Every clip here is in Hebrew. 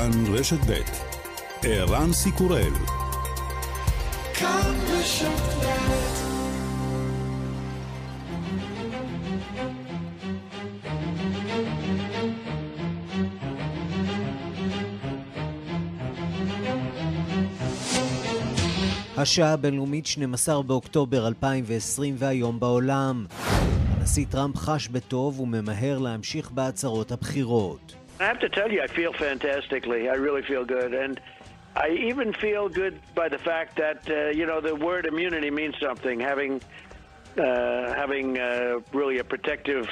כאן רשת ב' ערן סיקורל השעה הבינלאומית 12 באוקטובר 2020 והיום בעולם. הנשיא טראמפ חש בטוב וממהר להמשיך בהצהרות הבחירות. I have to tell you, I feel fantastically. I really feel good. And I even feel good by the fact that, uh, you know, the word immunity means something. Having, uh, having uh, really a protective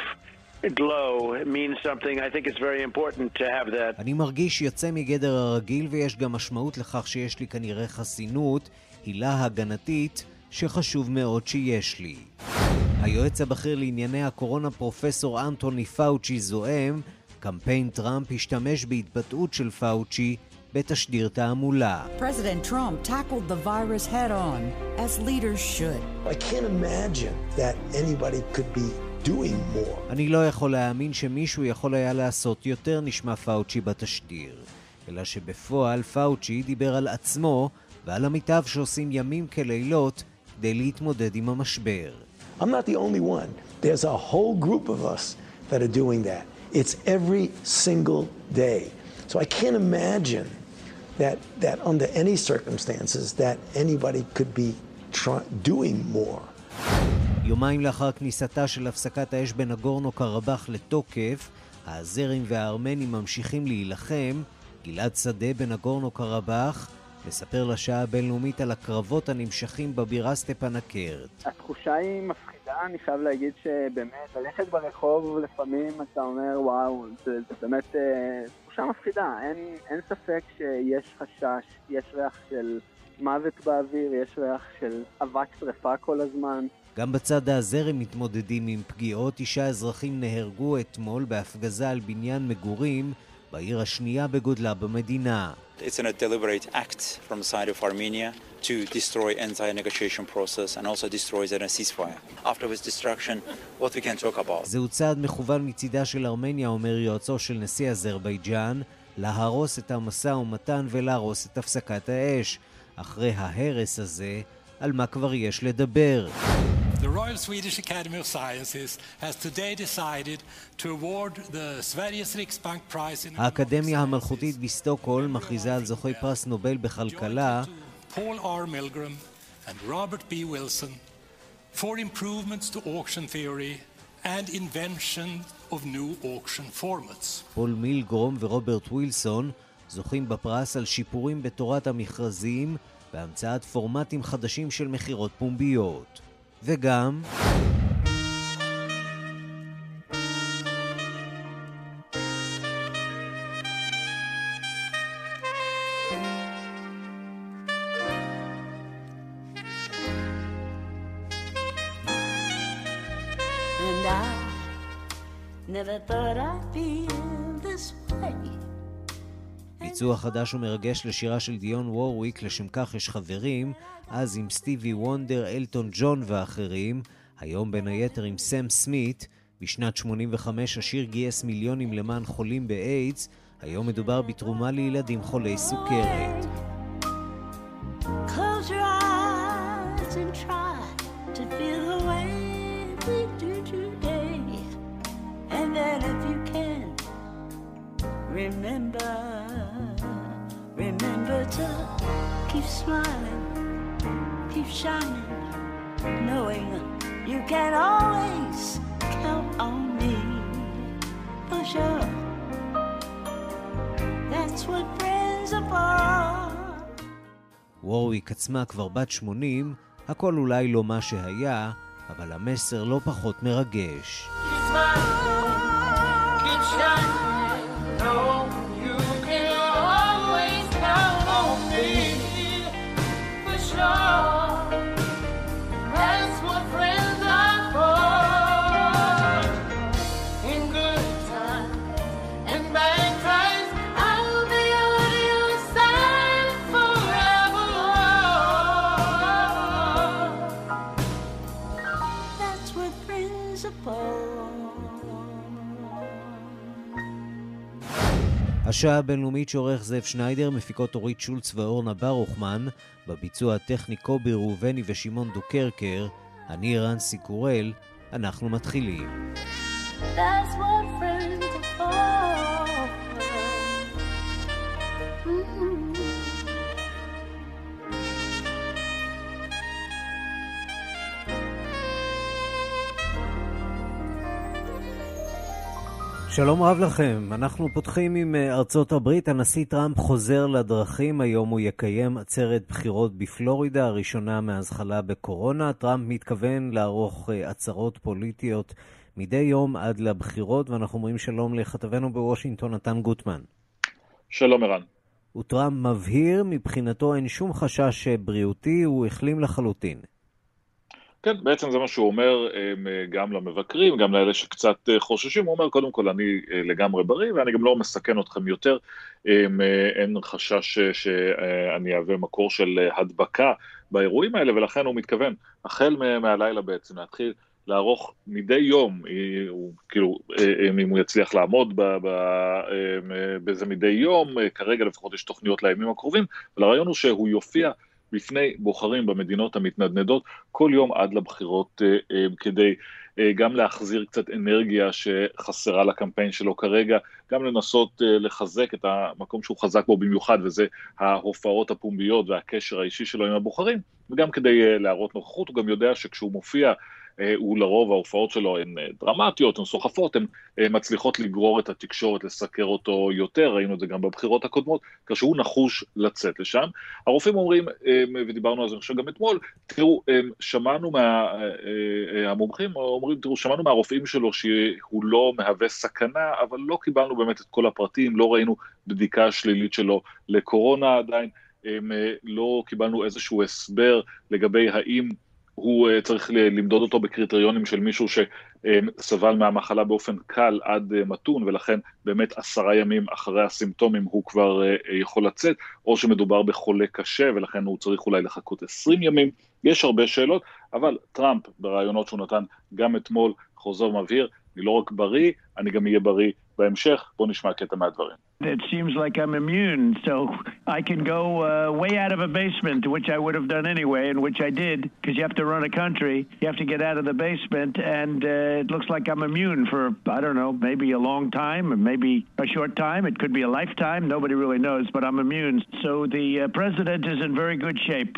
glow means something. I think it's very important to have that. אני מרגיש יוצא מגדר הרגיל ויש גם משמעות לכך שיש לי כנראה חסינות, הילה הגנתית, שחשוב מאוד שיש לי. היועץ הבכיר לענייני הקורונה פרופסור אנטוני פאוצ'י זועם קמפיין טראמפ השתמש בהתבטאות של פאוצ'י בתשדיר תעמולה. President Trump tackled the virus head on, as leaders should. I can't imagine that anybody could be doing more. אני לא יכול להאמין שמישהו יכול היה לעשות יותר, נשמע פאוצ'י בתשדיר. אלא שבפועל פאוצ'י דיבר על עצמו ועל עמיתיו שעושים ימים כלילות כדי להתמודד עם המשבר. I'm not the only one. There's a whole group of us that are doing that. It's every single day. So I can't imagine that, that under any circumstances that anybody could be try, doing more. יומיים לאחר כניסתה של הפסקת האש בנגורנו קרבאח לתוקף, האזרים והארמנים ממשיכים להילחם. גלעד שדה בנגורנו קרבאח מספר לשעה הבינלאומית על הקרבות הנמשכים בבירה סטפנקרט. התחושה היא מפחידה, אני חייב להגיד שבאמת, ללכת ברחוב לפעמים אתה אומר וואו, זה, זה באמת אה, תחושה מפחידה, אין, אין ספק שיש חשש, יש ריח של מוות באוויר, יש ריח של אבק שרפה כל הזמן. גם בצד הזרם מתמודדים עם פגיעות. תשעה אזרחים נהרגו אתמול בהפגזה על בניין מגורים בעיר השנייה בגודלה במדינה. It's a deliberate act from the side of Armenia to destroy entire negotiation process and also destroy the ceasefire. Afterwards destruction, what we can talk about. זהו צעד מכוון מצידה של ארמניה, אומר יועצו של נשיא אזרבייג'אן, להרוס את המשא ומתן ולהרוס את הפסקת האש. אחרי ההרס הזה, על מה כבר יש לדבר? The Royal Swedish Academy of Sciences has today decided to award the Sveriges Riksbank Prize in... האקדמיה המלכותית בסטוקהולם מכריזה על זוכי פרס נובל בכלכלה Paul R. Milgram and Robert B. Wilson for improvements to auction theory and invention of new auction formats. פול מילגרום ורוברט ווילסון זוכים בפרס על שיפורים בתורת המכרזים והמצאת פורמטים חדשים של מכירות פומביות. וגם... never thought I'd feel this way. ביצוע חדש ומרגש לשירה של דיון וורוויק, לשם כך יש חברים, אז עם סטיבי וונדר, אלטון ג'ון ואחרים, היום בין היתר עם סם סמית, בשנת 85 השיר גייס מיליונים למען חולים באיידס, היום מדובר בתרומה לילדים חולי סוכרת. remember to keep smiling, keep shining, knowing you can always count on me. For sure, that's what friends are for. וורוויק עצמה כבר בת 80, הכל אולי לא מה שהיה, אבל המסר לא פחות מרגש. Keep smiling, keep shining, השעה הבינלאומית שעורך זאב שניידר, מפיקות אורית שולץ ואורנה ברוכמן, בביצוע הטכני קובי ראובני ושמעון דוקרקר, אני רנסי קורל, אנחנו מתחילים. That's what שלום רב לכם, אנחנו פותחים עם אה, ארצות הברית. הנשיא טראמפ חוזר לדרכים, היום הוא יקיים עצרת בחירות בפלורידה, הראשונה מאז חלה בקורונה. טראמפ מתכוון לערוך אה, עצרות פוליטיות מדי יום עד לבחירות, ואנחנו אומרים שלום לכתבנו בוושינגטון, נתן גוטמן. שלום ערן. וטראמפ מבהיר, מבחינתו אין שום חשש בריאותי, הוא החלים לחלוטין. כן, בעצם זה מה שהוא אומר אה, גם למבקרים, גם לאלה שקצת אה, חוששים, הוא אומר קודם כל אני אה, לגמרי בריא ואני גם לא מסכן אתכם יותר, אין חשש שאני אהווה מקור של הדבקה באירועים האלה ולכן הוא מתכוון, החל מהלילה בעצם להתחיל לערוך מדי יום, הוא, כאילו, אם הוא יצליח לעמוד בזה מדי יום, כרגע לפחות יש תוכניות לימים הקרובים, אבל הרעיון הוא שהוא יופיע בפני בוחרים במדינות המתנדנדות כל יום עד לבחירות אה, אה, כדי אה, גם להחזיר קצת אנרגיה שחסרה לקמפיין שלו כרגע, גם לנסות לחזק את המקום שהוא חזק בו במיוחד, וזה ההופעות הפומביות והקשר האישי שלו עם הבוחרים, וגם כדי להראות נוכחות, הוא גם יודע שכשהוא מופיע הוא לרוב ההופעות שלו הן אה, דרמטיות, הן סוחפות, הן אה, מצליחות לגרור את התקשורת, לסקר אותו יותר, ראינו את זה גם בבחירות הקודמות, כאשר הוא נחוש לצאת לשם. הרופאים אומרים, ודיברנו על זה עכשיו גם אתמול, תראו, שמענו מה... המומחים אומרים, תראו, שמענו מהרופאים שלו שהוא לא מהווה סכנה, אבל לא קיבלנו באמת את כל הפרטים, לא ראינו בדיקה שלילית שלו לקורונה עדיין, לא קיבלנו איזשהו הסבר לגבי האם הוא uh, צריך למדוד אותו בקריטריונים של מישהו שסבל מהמחלה באופן קל עד uh, מתון, ולכן באמת עשרה ימים אחרי הסימפטומים הוא כבר uh, יכול לצאת, או שמדובר בחולה קשה, ולכן הוא צריך אולי לחכות עשרים ימים. יש הרבה שאלות, אבל טראמפ, ברעיונות שהוא נתן גם אתמול, חוזר ומבהיר, אני לא רק בריא, אני גם אהיה בריא בהמשך. בואו נשמע קטע מהדברים. It seems like I'm immune, so I can go uh, way out of a basement, which I would have done anyway, and which I did, because you have to run a country. You have to get out of the basement, and uh, it looks like I'm immune for, I don't know, maybe a long time, or maybe a short time. It could be a lifetime. Nobody really knows, but I'm immune. So the uh, president is in very good shape.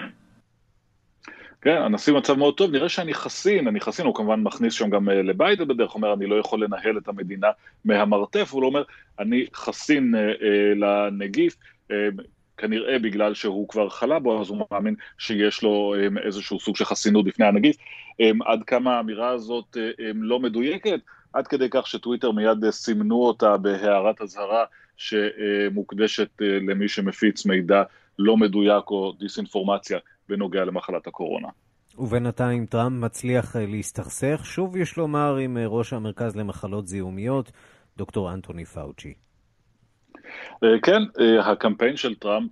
כן, הנשיא במצב מאוד טוב, נראה שאני חסין, אני חסין, הוא כמובן מכניס שם גם אה, לביידן בדרך, אומר אני לא יכול לנהל את המדינה מהמרתף, הוא לא אומר אני חסין אה, אה, לנגיף, אה, כנראה בגלל שהוא כבר חלה בו, אז הוא מאמין שיש לו אה, איזשהו סוג של חסינות בפני הנגיף. אה, עד כמה האמירה הזאת אה, אה, לא מדויקת, עד כדי כך שטוויטר מיד אה, סימנו אותה בהערת אזהרה שמוקדשת אה, למי שמפיץ מידע לא מדויק או דיסאינפורמציה בנוגע למחלת הקורונה. ובינתיים טראמפ מצליח אה, להסתכסך, שוב יש לומר, עם אה, ראש המרכז למחלות זיהומיות, דוקטור אנטוני פאוצ'י. אה, כן, הקמפיין של טראמפ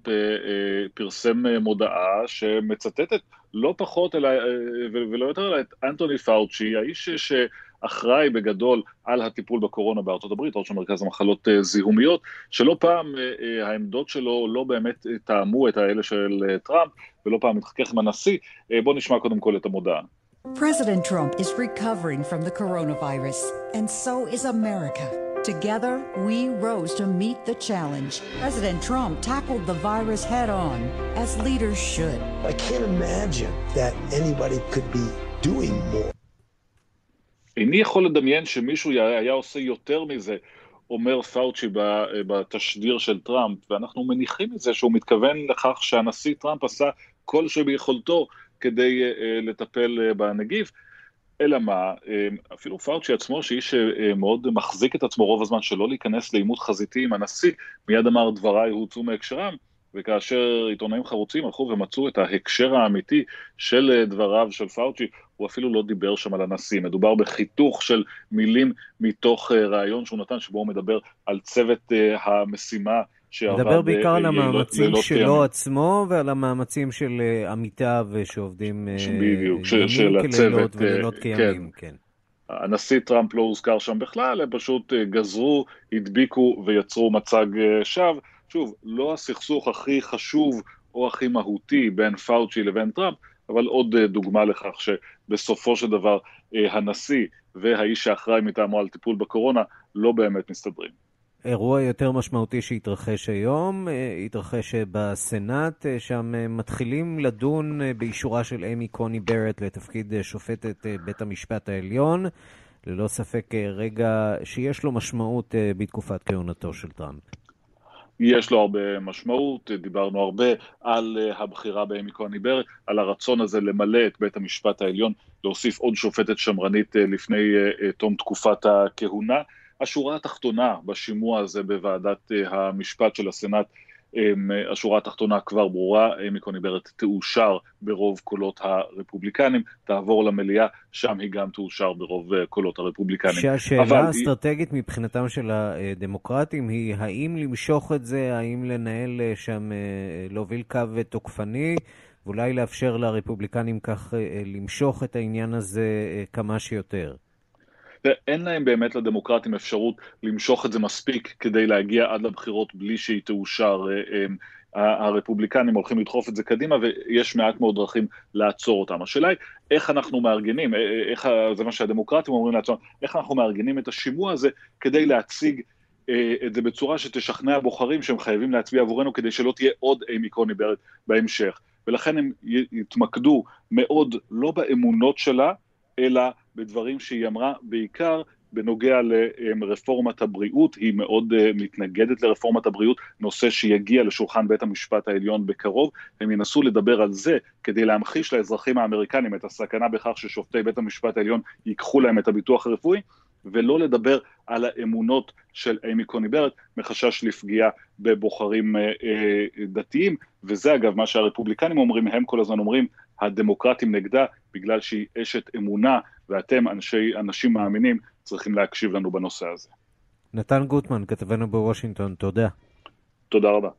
פרסם מודעה שמצטטת לא פחות ולא יותר אלא את אנטוני פאוצ'י, האיש ש... אחראי בגדול על הטיפול בקורונה בארצות הברית, ראש המרכז המחלות אה, זיהומיות, שלא פעם אה, אה, העמדות שלו לא באמת טעמו את האלה של טראמפ, ולא פעם מתחכך עם הנשיא. בואו נשמע קודם כל את המודעה. President Trump is recovering from the coronavirus, and so is America. Together, we rose to meet the challenge. President Trump tackled the virus head on, as leaders should. I can't imagine that anybody could be doing more. איני יכול לדמיין שמישהו היה עושה יותר מזה, אומר פאוצ'י בתשדיר של טראמפ, ואנחנו מניחים את זה שהוא מתכוון לכך שהנשיא טראמפ עשה כל שביכולתו כדי אה, לטפל אה, בנגיף. אלא מה, אה, אפילו פאוצ'י עצמו, שאיש מאוד מחזיק את עצמו רוב הזמן שלא להיכנס לעימות חזיתי עם הנשיא, מיד אמר דבריי הוצאו מהקשרם, וכאשר עיתונאים חרוצים הלכו ומצאו את ההקשר האמיתי של דבריו של פאוצ'י, הוא אפילו לא דיבר שם על הנשיא, מדובר בחיתוך של מילים מתוך אה, ראיון שהוא נתן, שבו הוא מדבר על צוות אה, המשימה שעבד... מדבר בעיקר על המאמצים שלו עצמו ועל המאמצים של אה, עמיתיו שעובדים בדיוק, של הצוות. ולילות כימים, כן. הנשיא טראמפ לא הוזכר שם בכלל, הם פשוט גזרו, הדביקו ויצרו מצג שווא. שוב, לא הסכסוך הכי חשוב או הכי מהותי בין פאוצ'י לבין טראמפ, אבל עוד דוגמה לכך שבסופו של דבר הנשיא והאיש שאחראי מטעמו על טיפול בקורונה לא באמת מסתדרים. אירוע יותר משמעותי שהתרחש היום, אה, התרחש אה, בסנאט, אה, שם מתחילים לדון באישורה של אמי קוני ברט לתפקיד שופטת בית המשפט העליון. ללא ספק רגע שיש לו משמעות בתקופת כהונתו של טראמפ. יש לו הרבה משמעות, דיברנו הרבה על הבחירה באמי קוני ברט, על הרצון הזה למלא את בית המשפט העליון, להוסיף עוד שופטת שמרנית לפני תום תקופת הכהונה. השורה התחתונה בשימוע הזה בוועדת אה, המשפט של הסנאט, השורה התחתונה כבר ברורה, אמי קוני ברט תאושר ברוב קולות הרפובליקנים, תעבור למליאה, שם היא גם תאושר ברוב אה, קולות הרפובליקנים. שהשאלה האסטרטגית היא... מבחינתם של הדמוקרטים היא האם למשוך את זה, האם לנהל אה, שם, להוביל קו תוקפני, ואולי לאפשר לרפובליקנים כך למשוך את העניין הזה כמה שיותר. אין להם באמת לדמוקרטים אפשרות למשוך את זה מספיק כדי להגיע עד לבחירות בלי שהיא תאושר. אה, אה, הרפובליקנים הולכים לדחוף את זה קדימה ויש מעט מאוד דרכים לעצור אותם. השאלה היא איך אנחנו מארגנים, אה, איך, זה מה שהדמוקרטים אומרים לעצמם, איך אנחנו מארגנים את השימוע הזה כדי להציג את זה בצורה שתשכנע בוחרים שהם חייבים להצביע עבורנו כדי שלא תהיה עוד אימי קוני בהמשך. ולכן הם יתמקדו מאוד לא באמונות שלה, אלא בדברים שהיא אמרה, בעיקר בנוגע לרפורמת הבריאות, היא מאוד אה, מתנגדת לרפורמת הבריאות, נושא שיגיע לשולחן בית המשפט העליון בקרוב, הם ינסו לדבר על זה כדי להמחיש לאזרחים האמריקנים את הסכנה בכך ששופטי בית המשפט העליון ייקחו להם את הביטוח הרפואי, ולא לדבר על האמונות של אימי קוני ברט מחשש לפגיעה בבוחרים אה, אה, דתיים, וזה אגב מה שהרפובליקנים אומרים, הם כל הזמן אומרים, הדמוקרטים נגדה בגלל שהיא אשת אמונה, ואתם, אנשי, אנשים מאמינים, צריכים להקשיב לנו בנושא הזה. נתן גוטמן, כתבנו בוושינגטון, תודה. תודה רבה.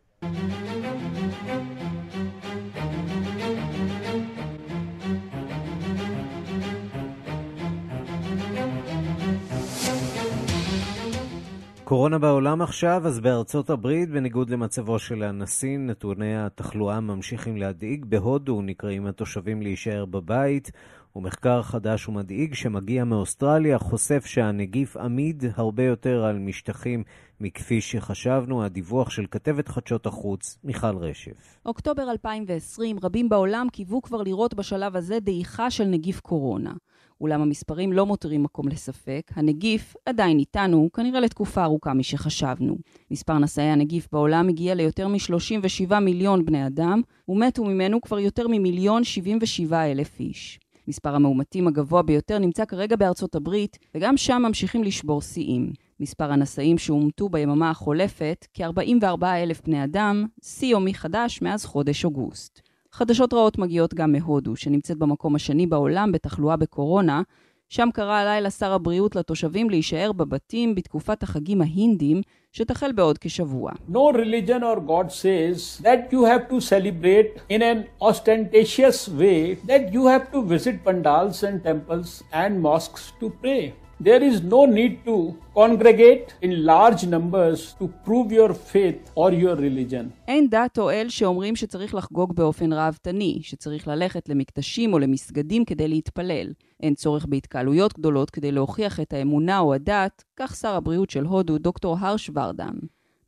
קורונה בעולם עכשיו, אז בארצות הברית, בניגוד למצבו של הנשיא, נתוני התחלואה ממשיכים להדאיג. בהודו נקראים התושבים להישאר בבית, ומחקר חדש ומדאיג שמגיע מאוסטרליה חושף שהנגיף עמיד הרבה יותר על משטחים מכפי שחשבנו. הדיווח של כתבת חדשות החוץ, מיכל רשף. אוקטובר 2020, רבים בעולם קיוו כבר לראות בשלב הזה דעיכה של נגיף קורונה. אולם המספרים לא מותירים מקום לספק, הנגיף עדיין איתנו, כנראה לתקופה ארוכה משחשבנו. מספר נשאי הנגיף בעולם הגיע ליותר מ-37 מיליון בני אדם, ומתו ממנו כבר יותר ממיליון 77 אלף איש. מספר המאומתים הגבוה ביותר נמצא כרגע בארצות הברית, וגם שם ממשיכים לשבור שיאים. מספר הנשאים שאומתו ביממה החולפת, כ-44 אלף בני אדם, שיא יומי חדש מאז חודש אוגוסט. חדשות רעות מגיעות גם מהודו, שנמצאת במקום השני בעולם בתחלואה בקורונה, שם קרא הלילה שר הבריאות לתושבים להישאר בבתים בתקופת החגים ההינדים, שתחל בעוד כשבוע. No religion or God says that you have to celebrate in an ostentatious way, that you have to visit pandals and temples and mosques to pray. There is no need to congregate in large numbers to prove your faith or your religion. אין דת או אל שאומרים שצריך לחגוג באופן ראוותני, שצריך ללכת למקדשים או למסגדים כדי להתפלל. אין צורך בהתקהלויות גדולות כדי להוכיח את האמונה או הדת, כך שר הבריאות של הודו, דוקטור הרש ורדם.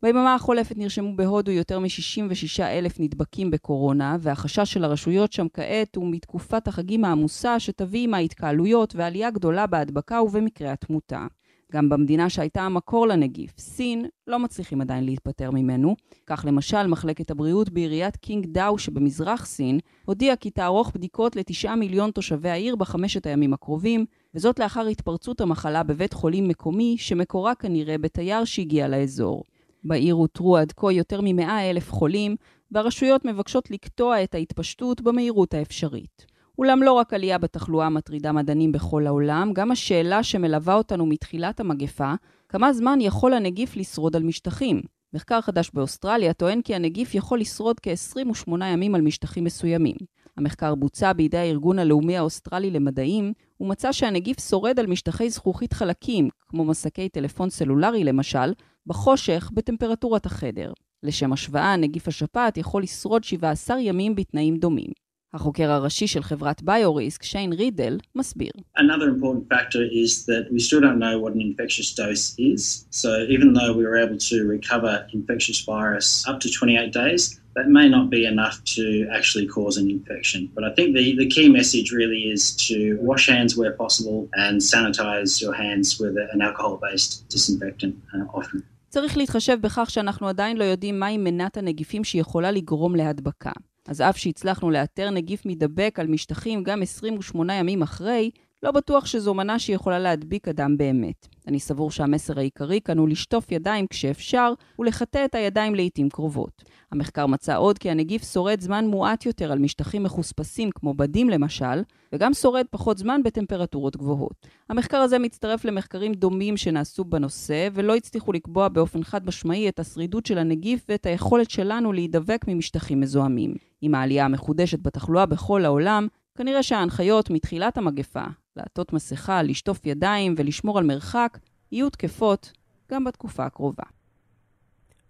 ביממה החולפת נרשמו בהודו יותר מ-66 אלף נדבקים בקורונה, והחשש של הרשויות שם כעת הוא מתקופת החגים העמוסה שתביא עם ההתקהלויות ועלייה גדולה בהדבקה ובמקרי התמותה. גם במדינה שהייתה המקור לנגיף, סין, לא מצליחים עדיין להתפטר ממנו. כך למשל, מחלקת הבריאות בעיריית קינג דאו שבמזרח סין, הודיעה כי תערוך בדיקות לתשעה מיליון תושבי העיר בחמשת הימים הקרובים, וזאת לאחר התפרצות המחלה בבית חולים מקומי, שמקורה כנראה בתייר שהגיע לאזור. בעיר אותרו עד כה יותר מ-100 אלף חולים, והרשויות מבקשות לקטוע את ההתפשטות במהירות האפשרית. אולם לא רק עלייה בתחלואה מטרידה מדענים בכל העולם, גם השאלה שמלווה אותנו מתחילת המגפה, כמה זמן יכול הנגיף לשרוד על משטחים? מחקר חדש באוסטרליה טוען כי הנגיף יכול לשרוד כ-28 ימים על משטחים מסוימים. המחקר בוצע בידי הארגון הלאומי האוסטרלי למדעים, ומצא שהנגיף שורד על משטחי זכוכית חלקים, כמו מסכי טלפון סלולרי למשל, בחושך בטמפרטורת החדר. לשם השוואה, נגיף השפעת יכול לשרוד 17 ימים בתנאים דומים. החוקר הראשי של חברת ביוריסק, שיין רידל, מסביר. So even though we were able to recover infectious virus up to 28 days, that may not be enough to actually cause an infection. But I think the, the key message really is to wash hands where possible and sanitize your hands with an alcohol-based disinfectant uh, often. צריך להתחשב בכך שאנחנו עדיין לא יודעים מהי מנת הנגיפים שיכולה לגרום להדבקה. אז אף שהצלחנו לאתר נגיף מידבק על משטחים גם 28 ימים אחרי, לא בטוח שזו מנה שיכולה להדביק אדם באמת. אני סבור שהמסר העיקרי כאן הוא לשטוף ידיים כשאפשר ולחטא את הידיים לעיתים קרובות. המחקר מצא עוד כי הנגיף שורד זמן מועט יותר על משטחים מחוספסים כמו בדים למשל, וגם שורד פחות זמן בטמפרטורות גבוהות. המחקר הזה מצטרף למחקרים דומים שנעשו בנושא, ולא הצליחו לקבוע באופן חד משמעי את השרידות של הנגיף ואת היכולת שלנו להידבק ממשטחים מזוהמים. עם העלייה המחודשת בתחלואה בכל העולם, כנראה שההנחיות מתחילת המגפה, לעטות מסכה, לשטוף ידיים ולשמור על מרחק, יהיו תקפות גם בתקופה הקרובה.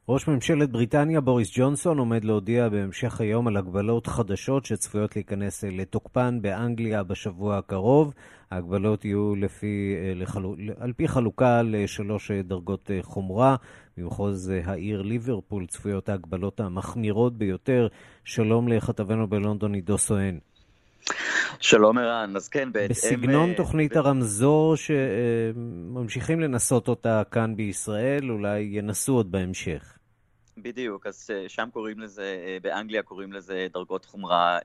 ראש ממשלת בריטניה בוריס ג'ונסון עומד להודיע בהמשך היום על הגבלות חדשות שצפויות להיכנס לתוקפן באנגליה בשבוע הקרוב. ההגבלות יהיו לפי, לחלו, על פי חלוקה לשלוש דרגות חומרה. במחוז העיר ליברפול צפויות ההגבלות המחמירות ביותר. שלום לכתבנו בלונדון עידו סואן. שלום ערן, אז כן, בהתאם... בסגנון תוכנית הרמזור שממשיכים לנסות אותה כאן בישראל, אולי ינסו עוד בהמשך. בדיוק, אז שם קוראים לזה, באנגליה קוראים לזה דרגות חומרה,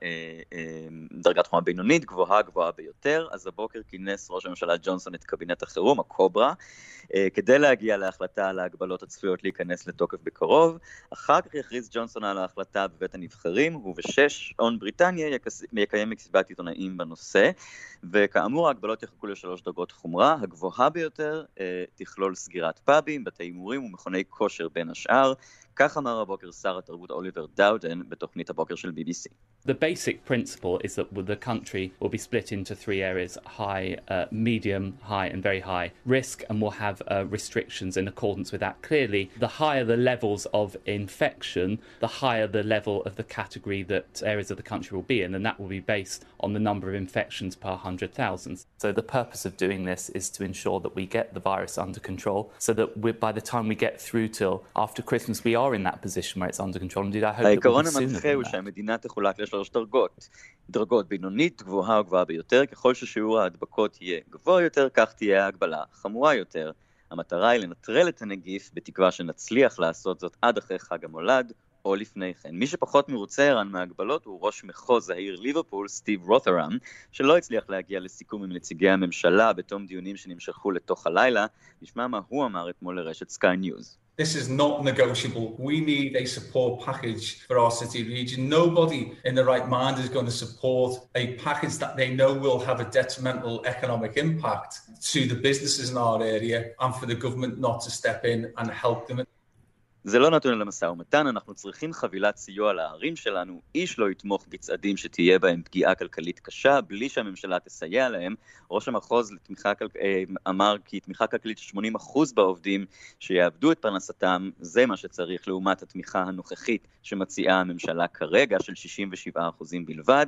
דרגת חומרה בינונית, גבוהה גבוהה ביותר, אז הבוקר כינס ראש הממשלה ג'ונסון את קבינט החירום, הקוברה, כדי להגיע להחלטה על ההגבלות הצפויות להיכנס לתוקף בקרוב. אחר כך יכריז ג'ונסון על ההחלטה בבית הנבחרים, ובשש, און בריטניה יקיים מסיבת עיתונאים בנושא, וכאמור ההגבלות יחכו לשלוש דרגות חומרה, הגבוהה ביותר תכלול סגירת פאבים, בתי הימורים ומכוני כושר בין השאר. כך אמר הבוקר שר התרבות אוליבר דאודן בתוכנית הבוקר של BBC. The basic principle is that the country will be split into three areas high, uh, medium, high, and very high risk, and will have uh, restrictions in accordance with that. Clearly, the higher the levels of infection, the higher the level of the category that areas of the country will be in, and that will be based on the number of infections per 100,000. So, the purpose of doing this is to ensure that we get the virus under control so that by the time we get through till after Christmas, we are in that position where it's under control. Indeed, I hope העיקרון המנחה הוא שהמדינה תחולק לשלוש דרגות. דרגות בינונית, גבוהה וגבוהה ביותר, ככל ששיעור ההדבקות יהיה גבוה יותר, כך תהיה ההגבלה חמורה יותר. המטרה היא לנטרל את הנגיף, בתקווה שנצליח לעשות זאת עד אחרי חג המולד, או לפני כן. מי שפחות מרוצה ערן מההגבלות הוא ראש מחוז העיר ליברפול, סטיב רות'רם, שלא הצליח להגיע לסיכום עם נציגי הממשלה בתום דיונים שנמשכו לתוך הלילה. נשמע מה הוא אמר אתמול לרשת סקיי ניוז. This is not negotiable. We need a support package for our city region. Nobody in the right mind is going to support a package that they know will have a detrimental economic impact to the businesses in our area and for the government not to step in and help them. זה לא נתון למשא ומתן, אנחנו צריכים חבילת סיוע לערים שלנו, איש לא יתמוך בצעדים שתהיה בהם פגיעה כלכלית קשה, בלי שהממשלה תסייע להם. ראש המחוז לתמיכה, אמר כי תמיכה כלכלית של 80% בעובדים שיאבדו את פרנסתם, זה מה שצריך לעומת התמיכה הנוכחית שמציעה הממשלה כרגע, של 67% בלבד.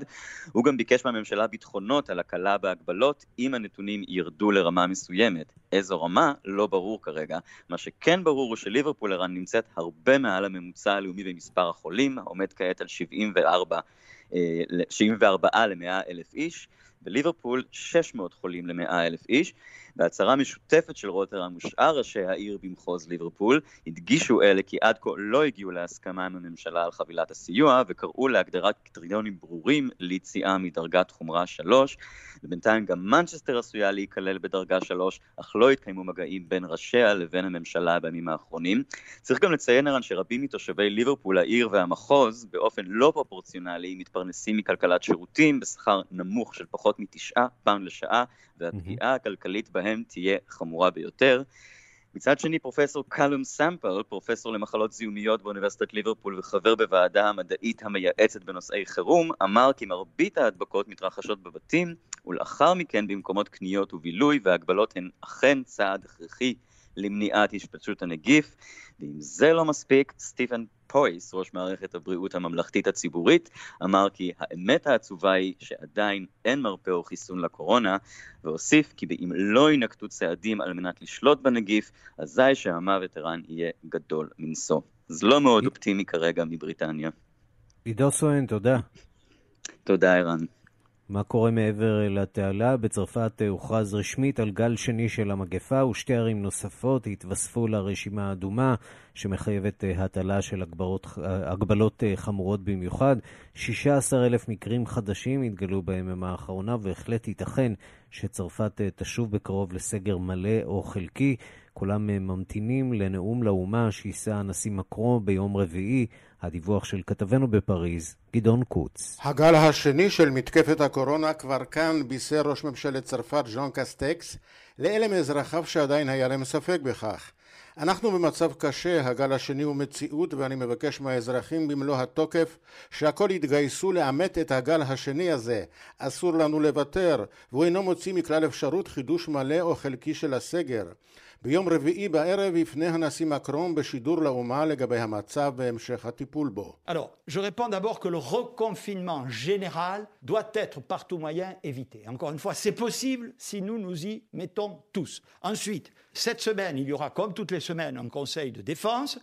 הוא גם ביקש מהממשלה ביטחונות על הקלה בהגבלות, אם הנתונים ירדו לרמה מסוימת. איזו רמה? לא ברור כרגע. מה שכן ברור הוא שליברפול ערן נמצאת הרבה מעל הממוצע הלאומי במספר החולים, העומד כעת על 74, 74 ל-100 אלף איש, בליברפול 600 חולים ל-100 אלף איש. בהצהרה משותפת של רוטרם ושאר ראשי העיר במחוז ליברפול, הדגישו אלה כי עד כה לא הגיעו להסכמה עם הממשלה על חבילת הסיוע, וקראו להגדרת קריטריונים ברורים ליציאה מדרגת חומרה 3. ובינתיים גם מנצ'סטר עשויה להיכלל בדרגה 3, אך לא התקיימו מגעים בין ראשיה לבין הממשלה בימים האחרונים. צריך גם לציין ערן שרבים מתושבי ליברפול, העיר והמחוז, באופן לא פרופורציונלי, מתפרנסים מכלכלת שירותים בשכר נמוך של פחות מתשעה פאונד לשעה, והפגיעה הכלכלית בהם תהיה חמורה ביותר. מצד שני, פרופסור קלום סמפל, פרופסור למחלות זיהומיות באוניברסיטת ליברפול וחבר בוועדה המדעית המייעצת בנושאי חירום, אמר כי מרבית ההדבקות מתרחשות בבתים, ולאחר מכן במקומות קניות ובילוי, וההגבלות הן אכן צעד הכרחי למניעת השפצות הנגיף. ואם זה לא מספיק, סטיפן פויס, ראש מערכת הבריאות הממלכתית הציבורית, אמר כי האמת העצובה היא שעדיין אין מרפא או חיסון לקורונה, והוסיף כי אם לא יינקטו צעדים על מנת לשלוט בנגיף, אזי שהמוות ערן יהיה גדול מנשוא. אז לא מאוד אופטימי כרגע מבריטניה. עידו סואן, תודה. תודה, ערן. מה קורה מעבר לתעלה? בצרפת הוכרז רשמית על גל שני של המגפה ושתי ערים נוספות התווספו לרשימה האדומה שמחייבת הטלה של הגבלות, הגבלות חמורות במיוחד. 16,000 מקרים חדשים התגלו ביממה האחרונה והחלט ייתכן שצרפת תשוב בקרוב לסגר מלא או חלקי. כולם ממתינים לנאום לאומה שיישא הנשיא מקרו ביום רביעי. הדיווח של כתבנו בפריז, גדעון קוץ. הגל השני של מתקפת הקורונה כבר כאן, בישר ראש ממשלת צרפת ז'אן קסטקס, לאלה מאזרחיו שעדיין היה להם ספק בכך. אנחנו במצב קשה, הגל השני הוא מציאות ואני מבקש מהאזרחים במלוא התוקף שהכל יתגייסו לאמת את הגל השני הזה. אסור לנו לוותר, והוא אינו מוציא מכלל אפשרות חידוש מלא או חלקי של הסגר. ביום רביעי בערב יפנה הנשיא מקרון בשידור לאומה לגבי המצב והמשך הטיפול בו. Alors, je réponds d'abord que le reconfinement général doit être par tout moyen évité. Encore une fois, c'est possible si nous nous y mettons tous. Ensuite, cette semaine, il y aura comme toutes les semaines un conseil de défense.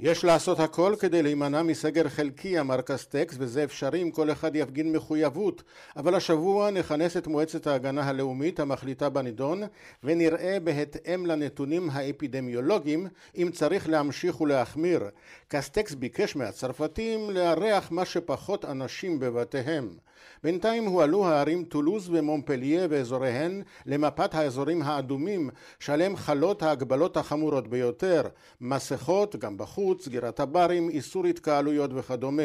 יש לעשות הכל כדי להימנע מסגר חלקי, אמר קסטקס, וזה אפשרי אם כל אחד יפגין מחויבות. אבל השבוע נכנס את מועצת ההגנה הלאומית המחליטה בנידון, ונראה בהתאם לנתונים האפידמיולוגיים אם צריך להמשיך ולהחמיר. קסטקס ביקש מהצרפתים לארח מה שפחות אנשים בבתיהם. בינתיים הועלו הערים טולוז ומונפליה ואזוריהן למפת האזורים האדומים שעליהם חלות ההגבלות החמורות ביותר מסכות, גם בחוץ, סגירת הברים, איסור התקהלויות וכדומה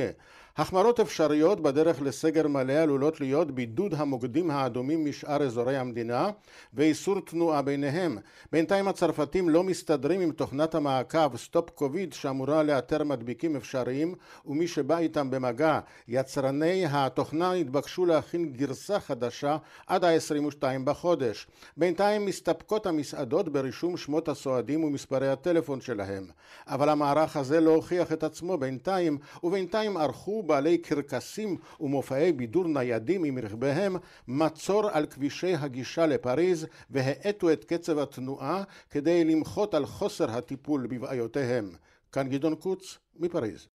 החמרות אפשריות בדרך לסגר מלא עלולות להיות בידוד המוקדים האדומים משאר אזורי המדינה ואיסור תנועה ביניהם. בינתיים הצרפתים לא מסתדרים עם תוכנת המעקב StopCovid שאמורה לאתר מדביקים אפשריים ומי שבא איתם במגע. יצרני התוכנה התבקשו להכין גרסה חדשה עד ה-22 בחודש. בינתיים מסתפקות המסעדות ברישום שמות הסועדים ומספרי הטלפון שלהם. אבל המערך הזה לא הוכיח את עצמו בינתיים ובינתיים ערכו בעלי קרקסים ומופעי בידור ניידים עם רכביהם מצור על כבישי הגישה לפריז והאטו את קצב התנועה כדי למחות על חוסר הטיפול בבעיותיהם. כאן גדעון קוץ מפריז.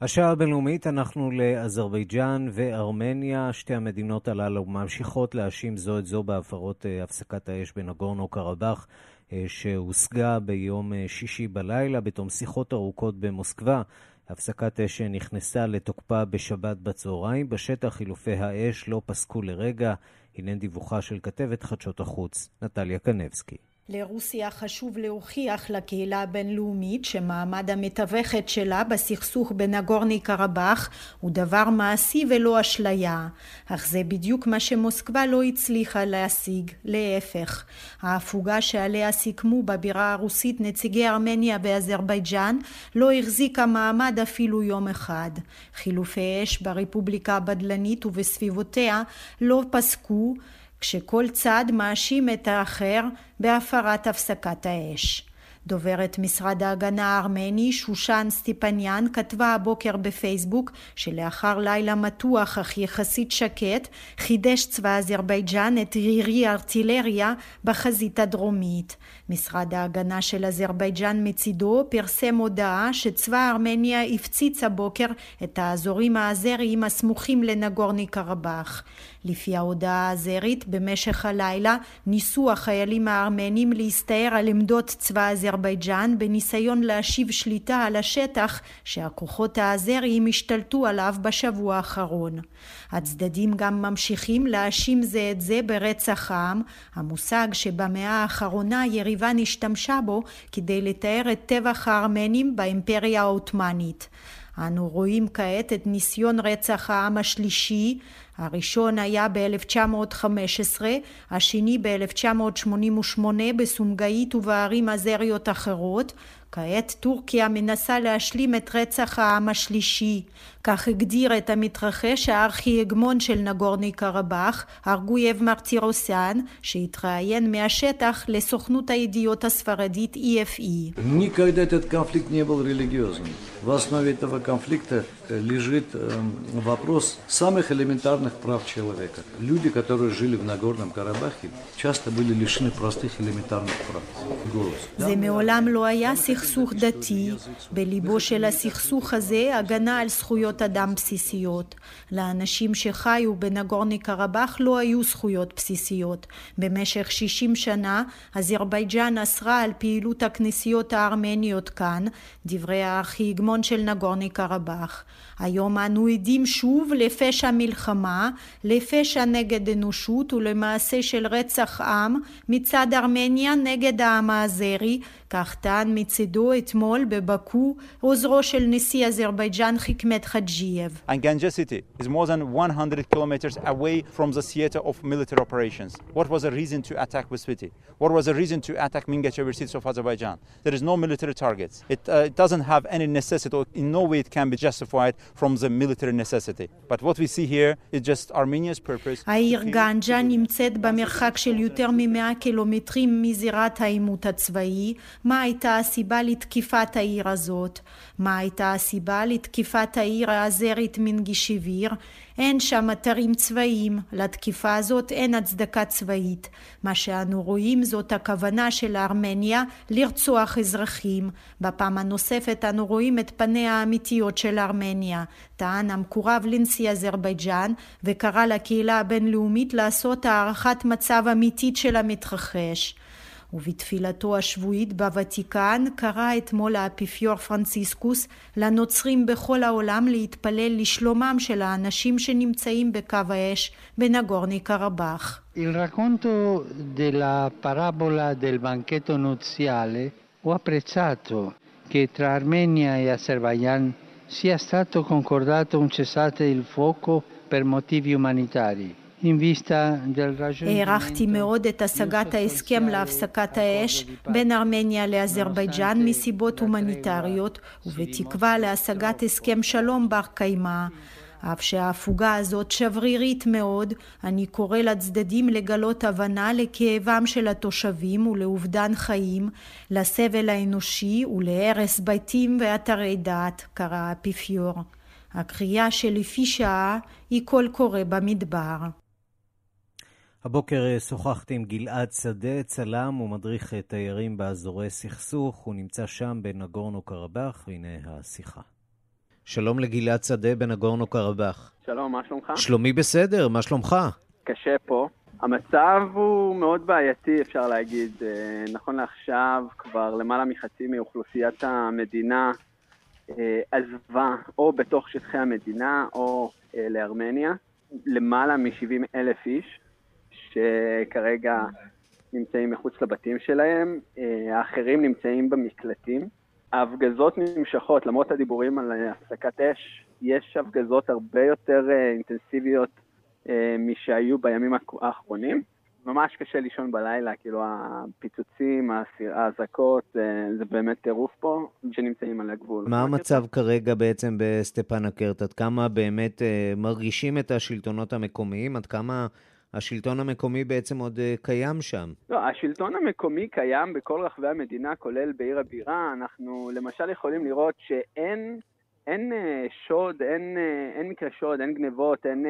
השעה הבינלאומית, אנחנו לאזרבייג'אן וארמניה. שתי המדינות הללו ממשיכות להאשים זו את זו בהפרות הפסקת האש בנגורנו קרבאח. שהושגה ביום שישי בלילה בתום שיחות ארוכות במוסקבה. הפסקת אש נכנסה לתוקפה בשבת בצהריים. בשטח חילופי האש לא פסקו לרגע. הנה דיווחה של כתבת חדשות החוץ, נטליה קנבסקי. לרוסיה חשוב להוכיח לקהילה הבינלאומית שמעמד המתווכת שלה בסכסוך בנגורני קרבאח הוא דבר מעשי ולא אשליה, אך זה בדיוק מה שמוסקבה לא הצליחה להשיג, להפך. ההפוגה שעליה סיכמו בבירה הרוסית נציגי ארמניה ואזרבייג'אן לא החזיקה מעמד אפילו יום אחד. חילופי אש ברפובליקה הבדלנית ובסביבותיה לא פסקו כשכל צד מאשים את האחר בהפרת הפסקת האש. דוברת משרד ההגנה הארמני שושן סטיפניאן כתבה הבוקר בפייסבוק שלאחר לילה מתוח אך יחסית שקט חידש צבא אזרבייג'אן את רירי ארטילריה בחזית הדרומית. משרד ההגנה של אזרבייג'אן מצידו פרסם הודעה שצבא ארמניה הפציץ הבוקר את האזורים האזריים הסמוכים לנגורני קרבאח. לפי ההודעה האזרית במשך הלילה ניסו החיילים הארמנים להסתער על עמדות צבא אזרבייג'אן בניסיון להשיב שליטה על השטח שהכוחות האזריים השתלטו עליו בשבוע האחרון. הצדדים גם ממשיכים להאשים זה את זה ברצח העם, המושג שבמאה האחרונה יריבן השתמשה בו כדי לתאר את טבח הארמנים באימפריה העות'מאנית. אנו רואים כעת את ניסיון רצח העם השלישי. הראשון היה ב-1915, השני ב-1988 בסומגאית ובערים אזריות אחרות, כעת טורקיה מנסה להשלים את רצח העם השלישי, כך הגדיר את המתרחש הארכי-הגמון של נגורני קרבאח, ארגויב מרטירוסן, שהתראיין מהשטח לסוכנות הידיעות הספרדית EFE. Никогда этот конфликт не был религиозным. В основе этого конфликта лежит вопрос самых элементарных прав человека. Люди, которые жили в Нагорном Карабахе, часто были лишены простых элементарных прав. голос. זה מעולם לא היה סכסוך דתי. בליבו של הסכסוך הזה הגנה על זכויות אדם בסיסיות. לאנשים שחיו בנגורני קרבאח לא היו זכויות בסיסיות. במשך 60 שנה אזרבייג'אן אסרה על פעילות הכנסיות הארמניות כאן, דברי הארכי הגמון של נגורני קרבאח. היום אנו עדים שוב לפשע מלחמה, לפשע נגד אנושות ולמעשה של רצח עם מצד ארמניה נגד העם האזרי, כך טען מצידו אתמול בבקו עוזרו של נשיא אזרבייג'אן חכמת חאג'ייב. And Ganja city is more than 100 kilometers away from the theater of military operations. What was the reason to attack Bispiti? What was the reason to attack Mingachever cities of Azerbaijan? There is no military targets. It, uh, it doesn't have any necessity, or in no way it can be justified from the military necessity. But what we see here is just Armenia's purpose. העיר גנג'ה נמצאת במרחק של יותר ממאה קילומטרים מזירת העימות הצבאי. מה הייתה הסיבה לתקיפת העיר הזאת? מה הייתה הסיבה לתקיפת העיר האזרית מנגישיביר? אין שם אתרים צבאיים, לתקיפה הזאת אין הצדקה צבאית. מה שאנו רואים זאת הכוונה של ארמניה לרצוח אזרחים. בפעם הנוספת אנו רואים את פניה האמיתיות של ארמניה. טען המקורב לנשיא אזרבייג'אן וקרא לקהילה הבינלאומית לעשות הערכת מצב אמיתית של המתרחש. ובתפילתו השבועית בוותיקן קרא אתמול האפיפיור פרנציסקוס לנוצרים בכל העולם להתפלל לשלומם של האנשים שנמצאים בקו האש בנגורני קרבאח. Il racconto della parabola del banchetto nuziale ho apprezzato che tra Armenia e Azerbaijan sia stato concordato un cessate il fuoco per motivi umanitari. הערכתי מאוד את השגת ההסכם להפסקת האש בין ארמניה לאזרבייג'אן מסיבות הומניטריות ובתקווה להשגת הסכם שלום בר קיימא. אף שההפוגה הזאת שברירית מאוד, אני קורא לצדדים לגלות הבנה לכאבם של התושבים ולאובדן חיים, לסבל האנושי ולהרס בתים ואתרי דת, קרא האפיפיור. הקריאה שלפי שעה היא קול קורא במדבר. הבוקר שוחחתי עם גלעד שדה, צלם ומדריך תיירים באזורי סכסוך. הוא נמצא שם בנגורנו קרבאח, והנה השיחה. שלום לגלעד שדה בנגורנו קרבאח. שלום, מה שלומך? שלומי בסדר, מה שלומך? קשה פה. המצב הוא מאוד בעייתי, אפשר להגיד. נכון לעכשיו, כבר למעלה מחצי מאוכלוסיית המדינה עזבה או בתוך שטחי המדינה או לארמניה. למעלה מ-70 אלף איש. שכרגע נמצאים מחוץ לבתים שלהם, האחרים נמצאים במקלטים. ההפגזות נמשכות, למרות הדיבורים על הפסקת אש, יש הפגזות הרבה יותר אינטנסיביות משהיו בימים האחרונים. ממש קשה לישון בלילה, כאילו הפיצוצים, האזעקות, זה באמת טירוף פה, שנמצאים על הגבול. מה המצב כרגע בעצם בסטפנקרט? עד כמה באמת מרגישים את השלטונות המקומיים? עד כמה השלטון המקומי בעצם עוד קיים שם. לא, השלטון המקומי קיים בכל רחבי המדינה, כולל בעיר הבירה. אנחנו למשל יכולים לראות שאין אין שוד, אין, אין מקרה שוד, אין גנבות, אין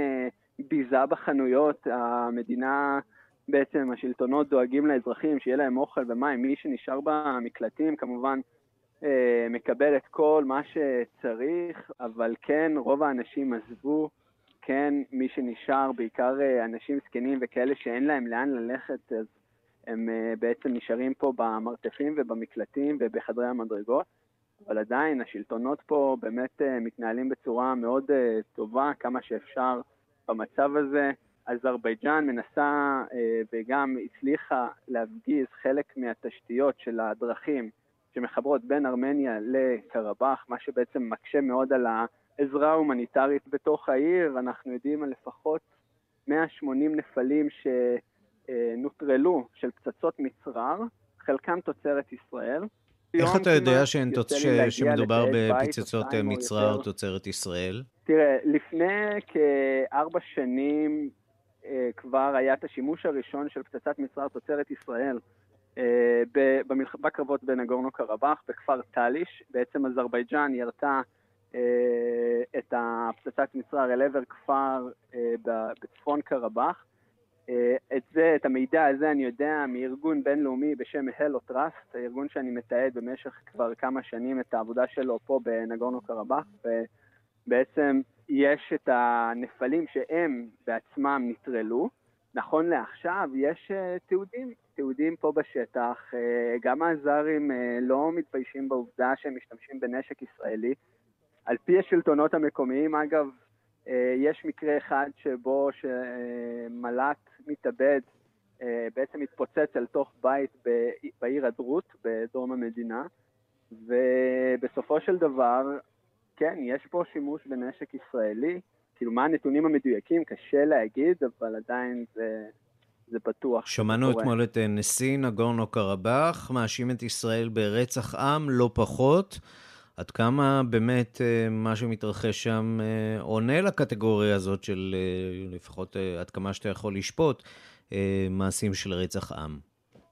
ביזה בחנויות. המדינה, בעצם השלטונות דואגים לאזרחים, שיהיה להם אוכל ומים. מי שנשאר במקלטים כמובן מקבל את כל מה שצריך, אבל כן, רוב האנשים עזבו. כן, מי שנשאר, בעיקר אנשים זקנים וכאלה שאין להם לאן ללכת, אז הם בעצם נשארים פה במרתפים ובמקלטים ובחדרי המדרגות, אבל עדיין השלטונות פה באמת מתנהלים בצורה מאוד טובה, כמה שאפשר במצב הזה. אזרבייג'אן מנסה וגם הצליחה להפגיז חלק מהתשתיות של הדרכים שמחברות בין ארמניה לקרבאח, מה שבעצם מקשה מאוד על ה... עזרה הומניטרית בתוך העיר, אנחנו יודעים על לפחות 180 נפלים שנוטרלו של פצצות מצרר, חלקם תוצרת ישראל. איך אתה יודע שהן תוצ... ש... שמדובר בפצצות מצרר תוצרת ישראל? תראה, לפני כארבע שנים אה, כבר היה את השימוש הראשון של פצצת מצרר תוצרת ישראל אה, בקרבות בנגורנו קרבאח, בכפר טאליש. בעצם אזרבייג'אן ירתה אה, את הפצצת מצרר אל עבר כפר בצפון קרבאח. את זה, את המידע הזה אני יודע מארגון בינלאומי בשם הלו טראסט, הארגון שאני מתעד במשך כבר כמה שנים את העבודה שלו פה בנגורנו קרבאח, ובעצם יש את הנפלים שהם בעצמם נטרלו. נכון לעכשיו יש תיעודים, תיעודים פה בשטח, גם האזרים לא מתביישים בעובדה שהם משתמשים בנשק ישראלי. על פי השלטונות המקומיים, אגב, uh, יש מקרה אחד שבו שמל"ט מתאבד uh, בעצם התפוצץ אל תוך בית בעיר הדרות, בדרום המדינה, ובסופו של דבר כן, יש פה שימוש בנשק ישראלי. כאילו, מה הנתונים המדויקים? קשה להגיד, אבל עדיין זה, זה בטוח. שמענו אתמול את אה, נשיא נגורנו קרבאח, מאשים את ישראל ברצח עם, לא פחות. עד כמה באמת אה, מה שמתרחש שם אה, עונה לקטגוריה הזאת של לפחות עד כמה שאתה יכול לשפוט מעשים של רצח עם?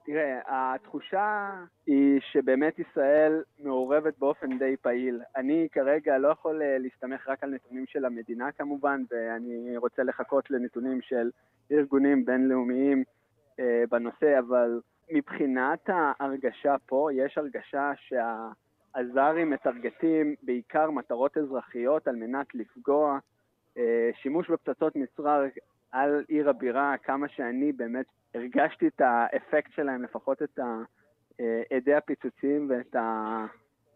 תראה, התחושה היא שבאמת ישראל מעורבת באופן די פעיל. אני כרגע לא יכול אה, להסתמך רק על נתונים של המדינה כמובן, ואני רוצה לחכות לנתונים של ארגונים בינלאומיים אה, בנושא, אבל מבחינת ההרגשה פה, יש הרגשה שהזרים מטרגטים בעיקר מטרות אזרחיות על מנת לפגוע. אה, שימוש בפצצות מצרר על עיר הבירה, כמה שאני באמת הרגשתי את האפקט שלהם, לפחות את אדי הפיצוצים ואת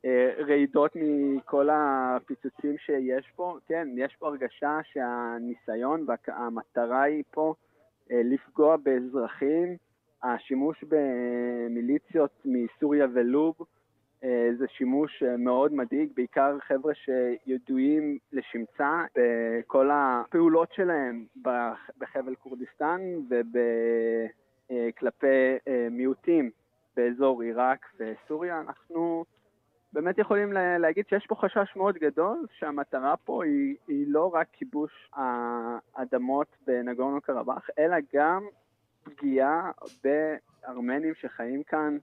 הרעידות מכל הפיצוצים שיש פה. כן, יש פה הרגשה שהניסיון והמטרה היא פה אה, לפגוע באזרחים. השימוש במיליציות מסוריה ולוב אה, זה שימוש אה, מאוד מדאיג, בעיקר חבר'ה שידועים לשמצה בכל הפעולות שלהם בחבל כורדיסטן וכלפי אה, מיעוטים באזור עיראק וסוריה. אנחנו באמת יכולים להגיד שיש פה חשש מאוד גדול, שהמטרה פה היא, היא לא רק כיבוש האדמות בנגורנו קרבאח, אלא גם פגיעה בארמנים שחיים כאן.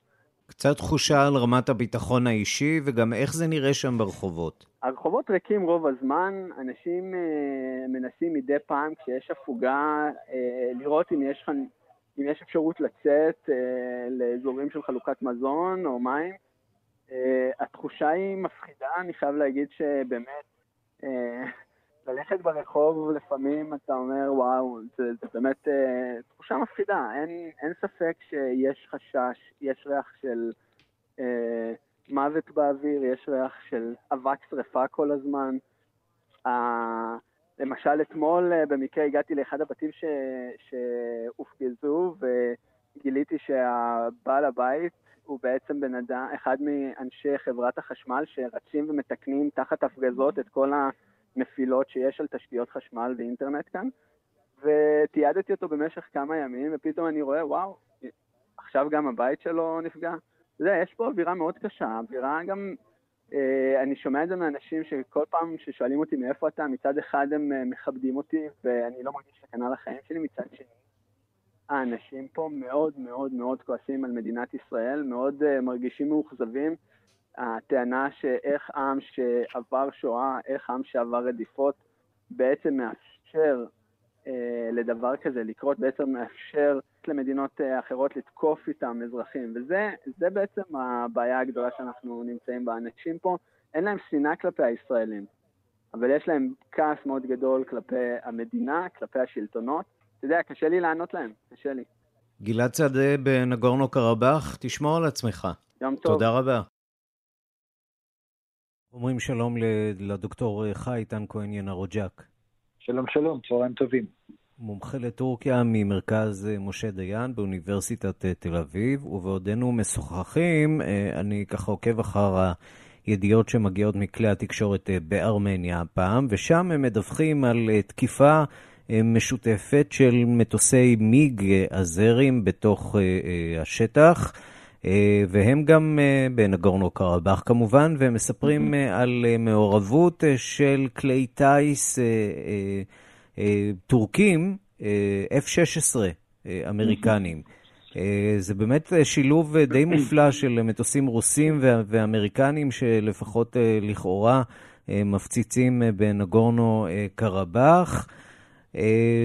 קצת תחושה על רמת הביטחון האישי, וגם איך זה נראה שם ברחובות. הרחובות ריקים רוב הזמן, אנשים אה, מנסים מדי פעם, כשיש הפוגה, אה, לראות אם יש, אם יש אפשרות לצאת אה, לאזורים של חלוקת מזון או מים. אה, התחושה היא מפחידה, אני חייב להגיד שבאמת, אה, ללכת ברחוב לפעמים אתה אומר, וואו, זה, זה באמת אה, תחושה מפחידה, אין, אין ספק שיש חשש, יש ריח של אה, מוות באוויר, יש ריח של אבק שרפה כל הזמן. אה, למשל, אתמול אה, במקרה הגעתי לאחד הבתים שהופגזו וגיליתי שהבעל הבית הוא בעצם בן אדם, אחד מאנשי חברת החשמל שרצים ומתקנים תחת הפגזות את כל ה... נפילות שיש על תשתיות חשמל ואינטרנט כאן, ותיעדתי אותו במשך כמה ימים, ופתאום אני רואה, וואו, עכשיו גם הבית שלו נפגע. יודע, יש פה אווירה מאוד קשה, אווירה גם, אה, אני שומע את זה מאנשים שכל פעם ששואלים אותי מאיפה אתה, מצד אחד הם אה, מכבדים אותי, ואני לא מרגיש סכנה לחיים שלי, מצד שני, האנשים פה מאוד מאוד מאוד כועסים על מדינת ישראל, מאוד אה, מרגישים מאוכזבים. הטענה שאיך עם שעבר שואה, איך עם שעבר רדיפות, בעצם מאפשר אה, לדבר כזה לקרות, בעצם מאפשר למדינות אה, אחרות לתקוף איתם אזרחים, וזה בעצם הבעיה הגדולה שאנחנו נמצאים בה. אנשים פה, אין להם שנאה כלפי הישראלים, אבל יש להם כעס מאוד גדול כלפי המדינה, כלפי השלטונות. אתה יודע, קשה לי לענות להם, קשה לי. גלעד שדה בנגורנו קרבאח, תשמור על עצמך. יום טוב. תודה רבה. אומרים שלום לדוקטור חי איתן כהן ינרוג'ק. שלום שלום, צהריים טובים. מומחה לטורקיה ממרכז אה, משה דיין באוניברסיטת אה, תל אביב, ובעודנו משוחחים, אה, אני ככה עוקב אחר ידיעות שמגיעות מכלי התקשורת בארמניה הפעם, ושם הם מדווחים על תקיפה משותפת של מטוסי מיג אזרים בתוך השטח. והם גם בנגורנו קרבאח כמובן, והם מספרים על מעורבות של כלי טיס טורקים, F-16 אמריקנים. זה באמת שילוב די מופלא של מטוסים רוסים ואמריקנים, שלפחות לכאורה מפציצים בנגורנו קרבאח.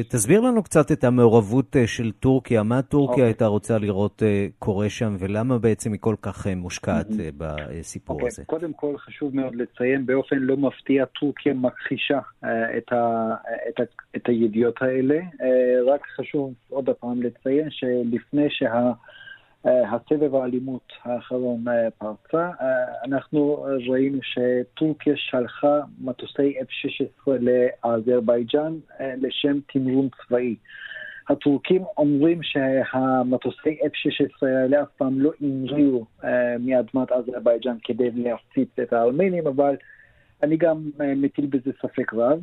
תסביר לנו קצת את המעורבות של טורקיה, מה טורקיה okay. הייתה רוצה לראות קורה שם, ולמה בעצם היא כל כך מושקעת mm-hmm. בסיפור okay. הזה. קודם כל חשוב מאוד לציין, באופן לא מפתיע, טורקיה מכחישה את, ה, את, ה, את הידיעות האלה. רק חשוב עוד פעם לציין שלפני שה... הסבב האלימות האחרון פרצה. אנחנו ראינו שטורקיה שלחה מטוסי F-16 לאזרבייג'אן לשם תמרון צבאי. הטורקים אומרים שהמטוסי F-16 האלה אף פעם לא המריאו מאדמת אזרבייג'אן כדי להפציץ את הארמנים, אבל אני גם מטיל בזה ספק רב.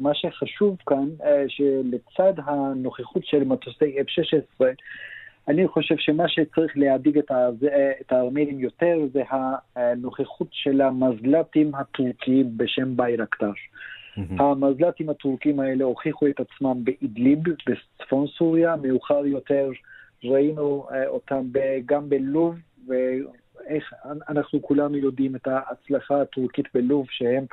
מה שחשוב כאן, שלצד הנוכחות של מטוסי F-16, אני חושב שמה שצריך להדאיג את, את הארמנים יותר זה הנוכחות של המזל"טים הטורקיים בשם ביירקטר. Mm-hmm. המזל"טים הטורקים האלה הוכיחו את עצמם באידליב, בצפון סוריה, מאוחר יותר ראינו אותם גם בלוב, ואיך אנחנו כולנו יודעים את ההצלחה הטורקית בלוב, שהם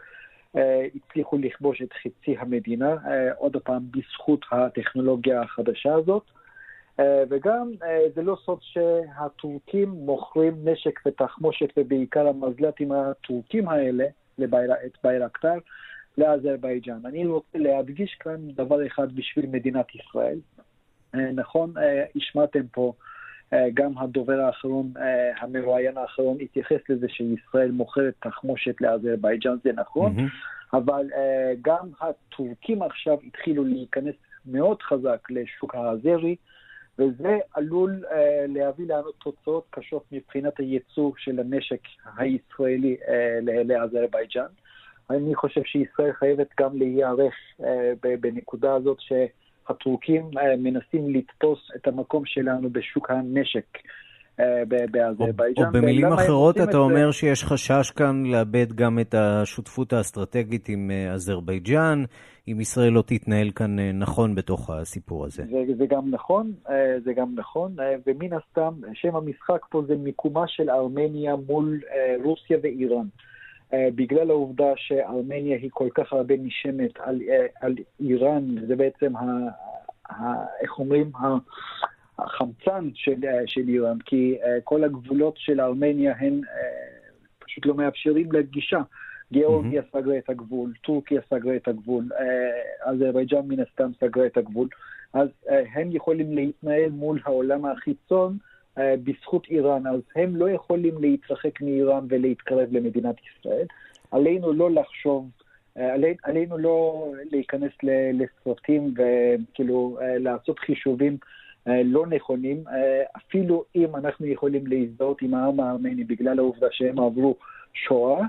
הצליחו לכבוש את חצי המדינה, עוד פעם בזכות הטכנולוגיה החדשה הזאת. אה, וגם אה, זה לא סוד שהטורקים מוכרים נשק ותחמושת, ובעיקר המזל"טים הטורקים האלה, את ביירקטר, לאזרבייג'אן. אני רוצה להדגיש כאן דבר אחד בשביל מדינת ישראל. אה, נכון, השמעתם פה, גם הדובר האחרון, המרואיין האחרון, התייחס לזה שישראל מוכרת תחמושת לאזרבייג'אן, זה נכון, mm-hmm. אבל גם הטורקים עכשיו התחילו להיכנס מאוד חזק לשוק האזרי. וזה עלול uh, להביא לנו תוצאות קשות מבחינת הייצוא של הנשק הישראלי uh, לאזרבייג'אן. אני חושב שישראל חייבת גם להיערך uh, בנקודה הזאת שהטורקים uh, מנסים לתפוס את המקום שלנו בשוק הנשק. באזרבייג'אן. או במילים אחרות, אתה אומר זה... שיש חשש כאן לאבד גם את השותפות האסטרטגית עם אזרבייג'אן, אם ישראל לא תתנהל כאן נכון בתוך הסיפור הזה. זה, זה גם נכון, זה גם נכון, ומן הסתם, שם המשחק פה זה מיקומה של ארמניה מול רוסיה ואיראן. בגלל העובדה שארמניה היא כל כך הרבה נשמת על, על איראן, זה בעצם, ה, ה, איך אומרים, החמצן של, של איראן, כי כל הגבולות של ארמניה הן פשוט לא מאפשרים לגישה. גיאורגיה mm-hmm. סגרה את הגבול, טורקיה סגרה את הגבול, אזרבייג'אן מן הסתם סגרה את הגבול, אז הם יכולים להתנהל מול העולם החיצון בזכות איראן, אז הם לא יכולים להתרחק מאיראן ולהתקרב למדינת ישראל. עלינו לא לחשוב, עלינו לא להיכנס לסרטים וכאילו לעשות חישובים לא נכונים, אפילו אם אנחנו יכולים להזדהות עם העם הארמני בגלל העובדה שהם עברו שואה,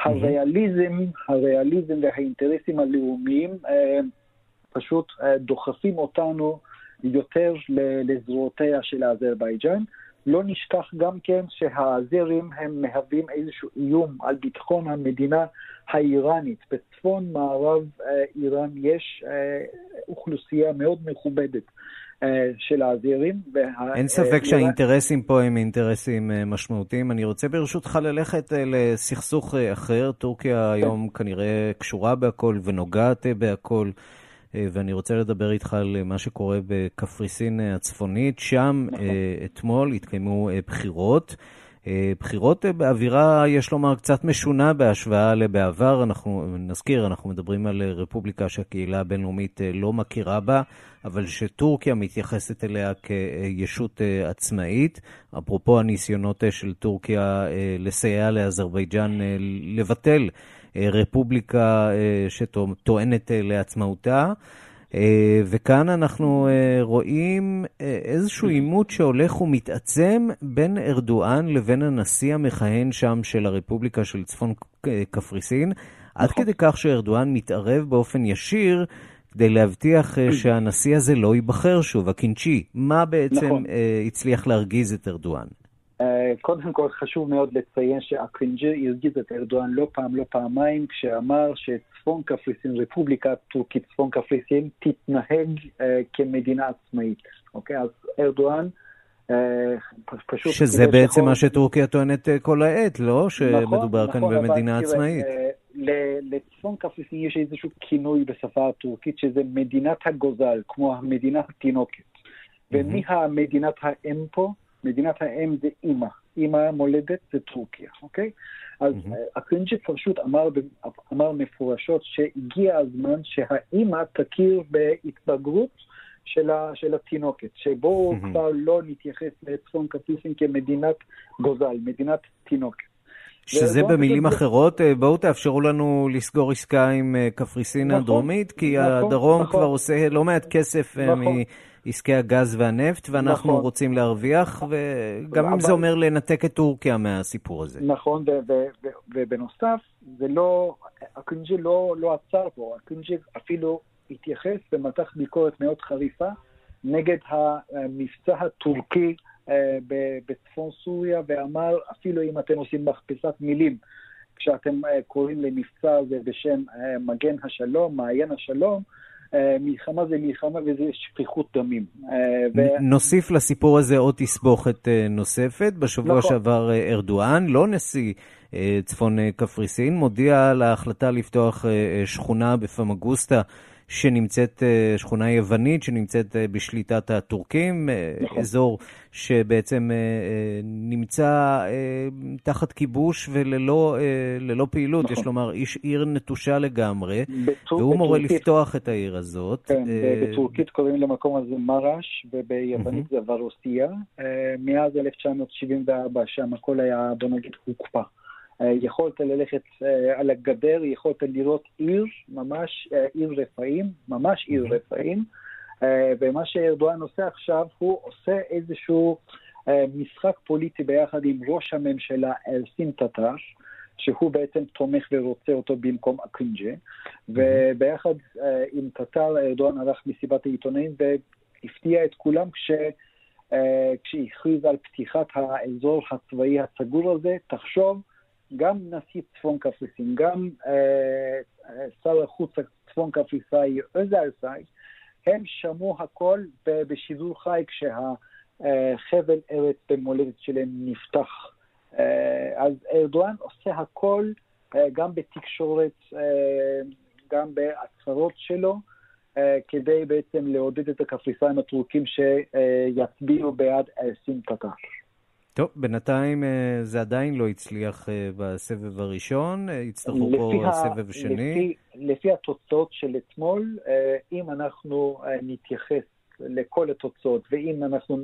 הריאליזם, הריאליזם והאינטרסים הלאומיים פשוט דוחפים אותנו יותר לזרועותיה של אזרבייג'אן. לא נשכח גם כן שהאזרים הם מהווים איזשהו איום על ביטחון המדינה האיראנית. בצפון מערב איראן יש אוכלוסייה מאוד מכובדת של האזירים. אין ספק שהאינטרסים פה הם אינטרסים משמעותיים. אני רוצה ברשותך ללכת לסכסוך אחר. טורקיה היום כנראה קשורה בהכל ונוגעת בהכל. ואני רוצה לדבר איתך על מה שקורה בקפריסין הצפונית. שם אתמול התקיימו בחירות. בחירות באווירה, יש לומר, קצת משונה בהשוואה לבעבר. אנחנו נזכיר, אנחנו מדברים על רפובליקה שהקהילה הבינלאומית לא מכירה בה, אבל שטורקיה מתייחסת אליה כישות עצמאית. אפרופו הניסיונות של טורקיה לסייע לאזרבייג'אן לבטל רפובליקה שטוענת לעצמאותה. וכאן אנחנו רואים איזשהו עימות שהולך ומתעצם בין ארדואן לבין הנשיא המכהן שם של הרפובליקה של צפון קפריסין, עד נכון. כדי כך שארדואן מתערב באופן ישיר כדי להבטיח שהנשיא הזה לא ייבחר שוב, הקינצ'י. מה בעצם נכון. הצליח להרגיז את ארדואן? קודם כל חשוב מאוד לציין שהקרינג'י הרגיז את ארדואן לא פעם, לא פעמיים, כשאמר שצפון קפריסין, רפובליקה טורקית צפון קפריסין, תתנהג אה, כמדינה עצמאית. אוקיי? אז ארדואן אה, פשוט... שזה בעצם שחור... מה שטורקיה טוענת אה, כל העת, לא? שמדובר נכון, כאן נכון, במדינה אבל, עצמאית. תראה, לצפון קפריסין יש איזשהו כינוי בשפה הטורקית, שזה מדינת הגוזל, כמו המדינה התינוקת. ומי המדינת האם פה? מדינת האם זה אימא, אימא המולדת זה טורקיה, אוקיי? אז mm-hmm. הקרינג'י פשוט אמר, אמר מפורשות שהגיע הזמן שהאימא תכיר בהתבגרות של, ה, של התינוקת, שבו mm-hmm. כבר לא נתייחס לצפון קפריסין כמדינת גוזל, מדינת תינוקת. שזה במילים אחרות, אה, בואו תאפשרו לנו לסגור עסקה עם אה, קפריסין נכון, הדרומית, כי נכון, הדרום נכון. כבר עושה לא מעט כסף אה, נכון. עסקי הגז והנפט, ואנחנו נכון. רוצים להרוויח, וגם אבל... אם זה אומר לנתק את טורקיה מהסיפור הזה. נכון, ובנוסף, זה לא, אקינג'י לא, לא עצר פה, אקינג'י אפילו התייחס ומתח ביקורת מאוד חריפה נגד המבצע הטורקי בצפון סוריה, ואמר, אפילו אם אתם עושים מכפסת מילים, כשאתם אה, קוראים למבצע הזה בשם אה, מגן השלום, מעיין השלום, מלחמה זה מלחמה וזה שפיכות דמים. ו... נוסיף לסיפור הזה עוד תסבוכת נוספת. בשבוע נכון. שעבר ארדואן, לא נשיא צפון קפריסין, מודיע על ההחלטה לפתוח שכונה בפמגוסטה. שנמצאת, שכונה יוונית שנמצאת בשליטת הטורקים, נכון. אזור שבעצם נמצא תחת כיבוש וללא פעילות, נכון. יש לומר, איש עיר נטושה לגמרי, בטור, והוא מורה בטורקית, לפתוח את העיר הזאת. כן, בטורקית קוראים למקום הזה מרש, וביוונית זה ורוסיה. מאז 1974 שם הכל היה, בוא נגיד, הוקפא. אה, יכולת ללכת אה, על הגדר, יכולת לראות עיר, ממש אה, עיר רפאים, ממש עיר רפאים, ומה שארדואן עושה עכשיו, הוא עושה איזשהו משחק פוליטי ביחד עם ראש הממשלה אלסין טטר, שהוא בעצם תומך ורוצה אותו במקום אקינג'ה, וביחד עם טטר ארדואן ערך מסיבת העיתונאים והפתיע את כולם כש... כשהכריז על פתיחת האזור הצבאי הסגור הזה, תחשוב, גם נשיא צפון קפריסין, גם אה, שר החוץ הצפון קפריסאי אוזרסאי, הם שמעו הכל בשידור חי כשהחבל ארץ במולדת שלהם נפתח. אה, אז ארדואן עושה הכל, אה, גם בתקשורת, אה, גם בהצהרות שלו, אה, כדי בעצם לעודד את הקפריסאים הטורקים שיצביעו בעד סין קטר. טוב, בינתיים אה, זה עדיין לא הצליח אה, בסבב הראשון, אה, יצטרכו פה סבב שני. לפי, לפי התוצאות של אתמול, אם אנחנו נתייחס לכל התוצאות, ואם אנחנו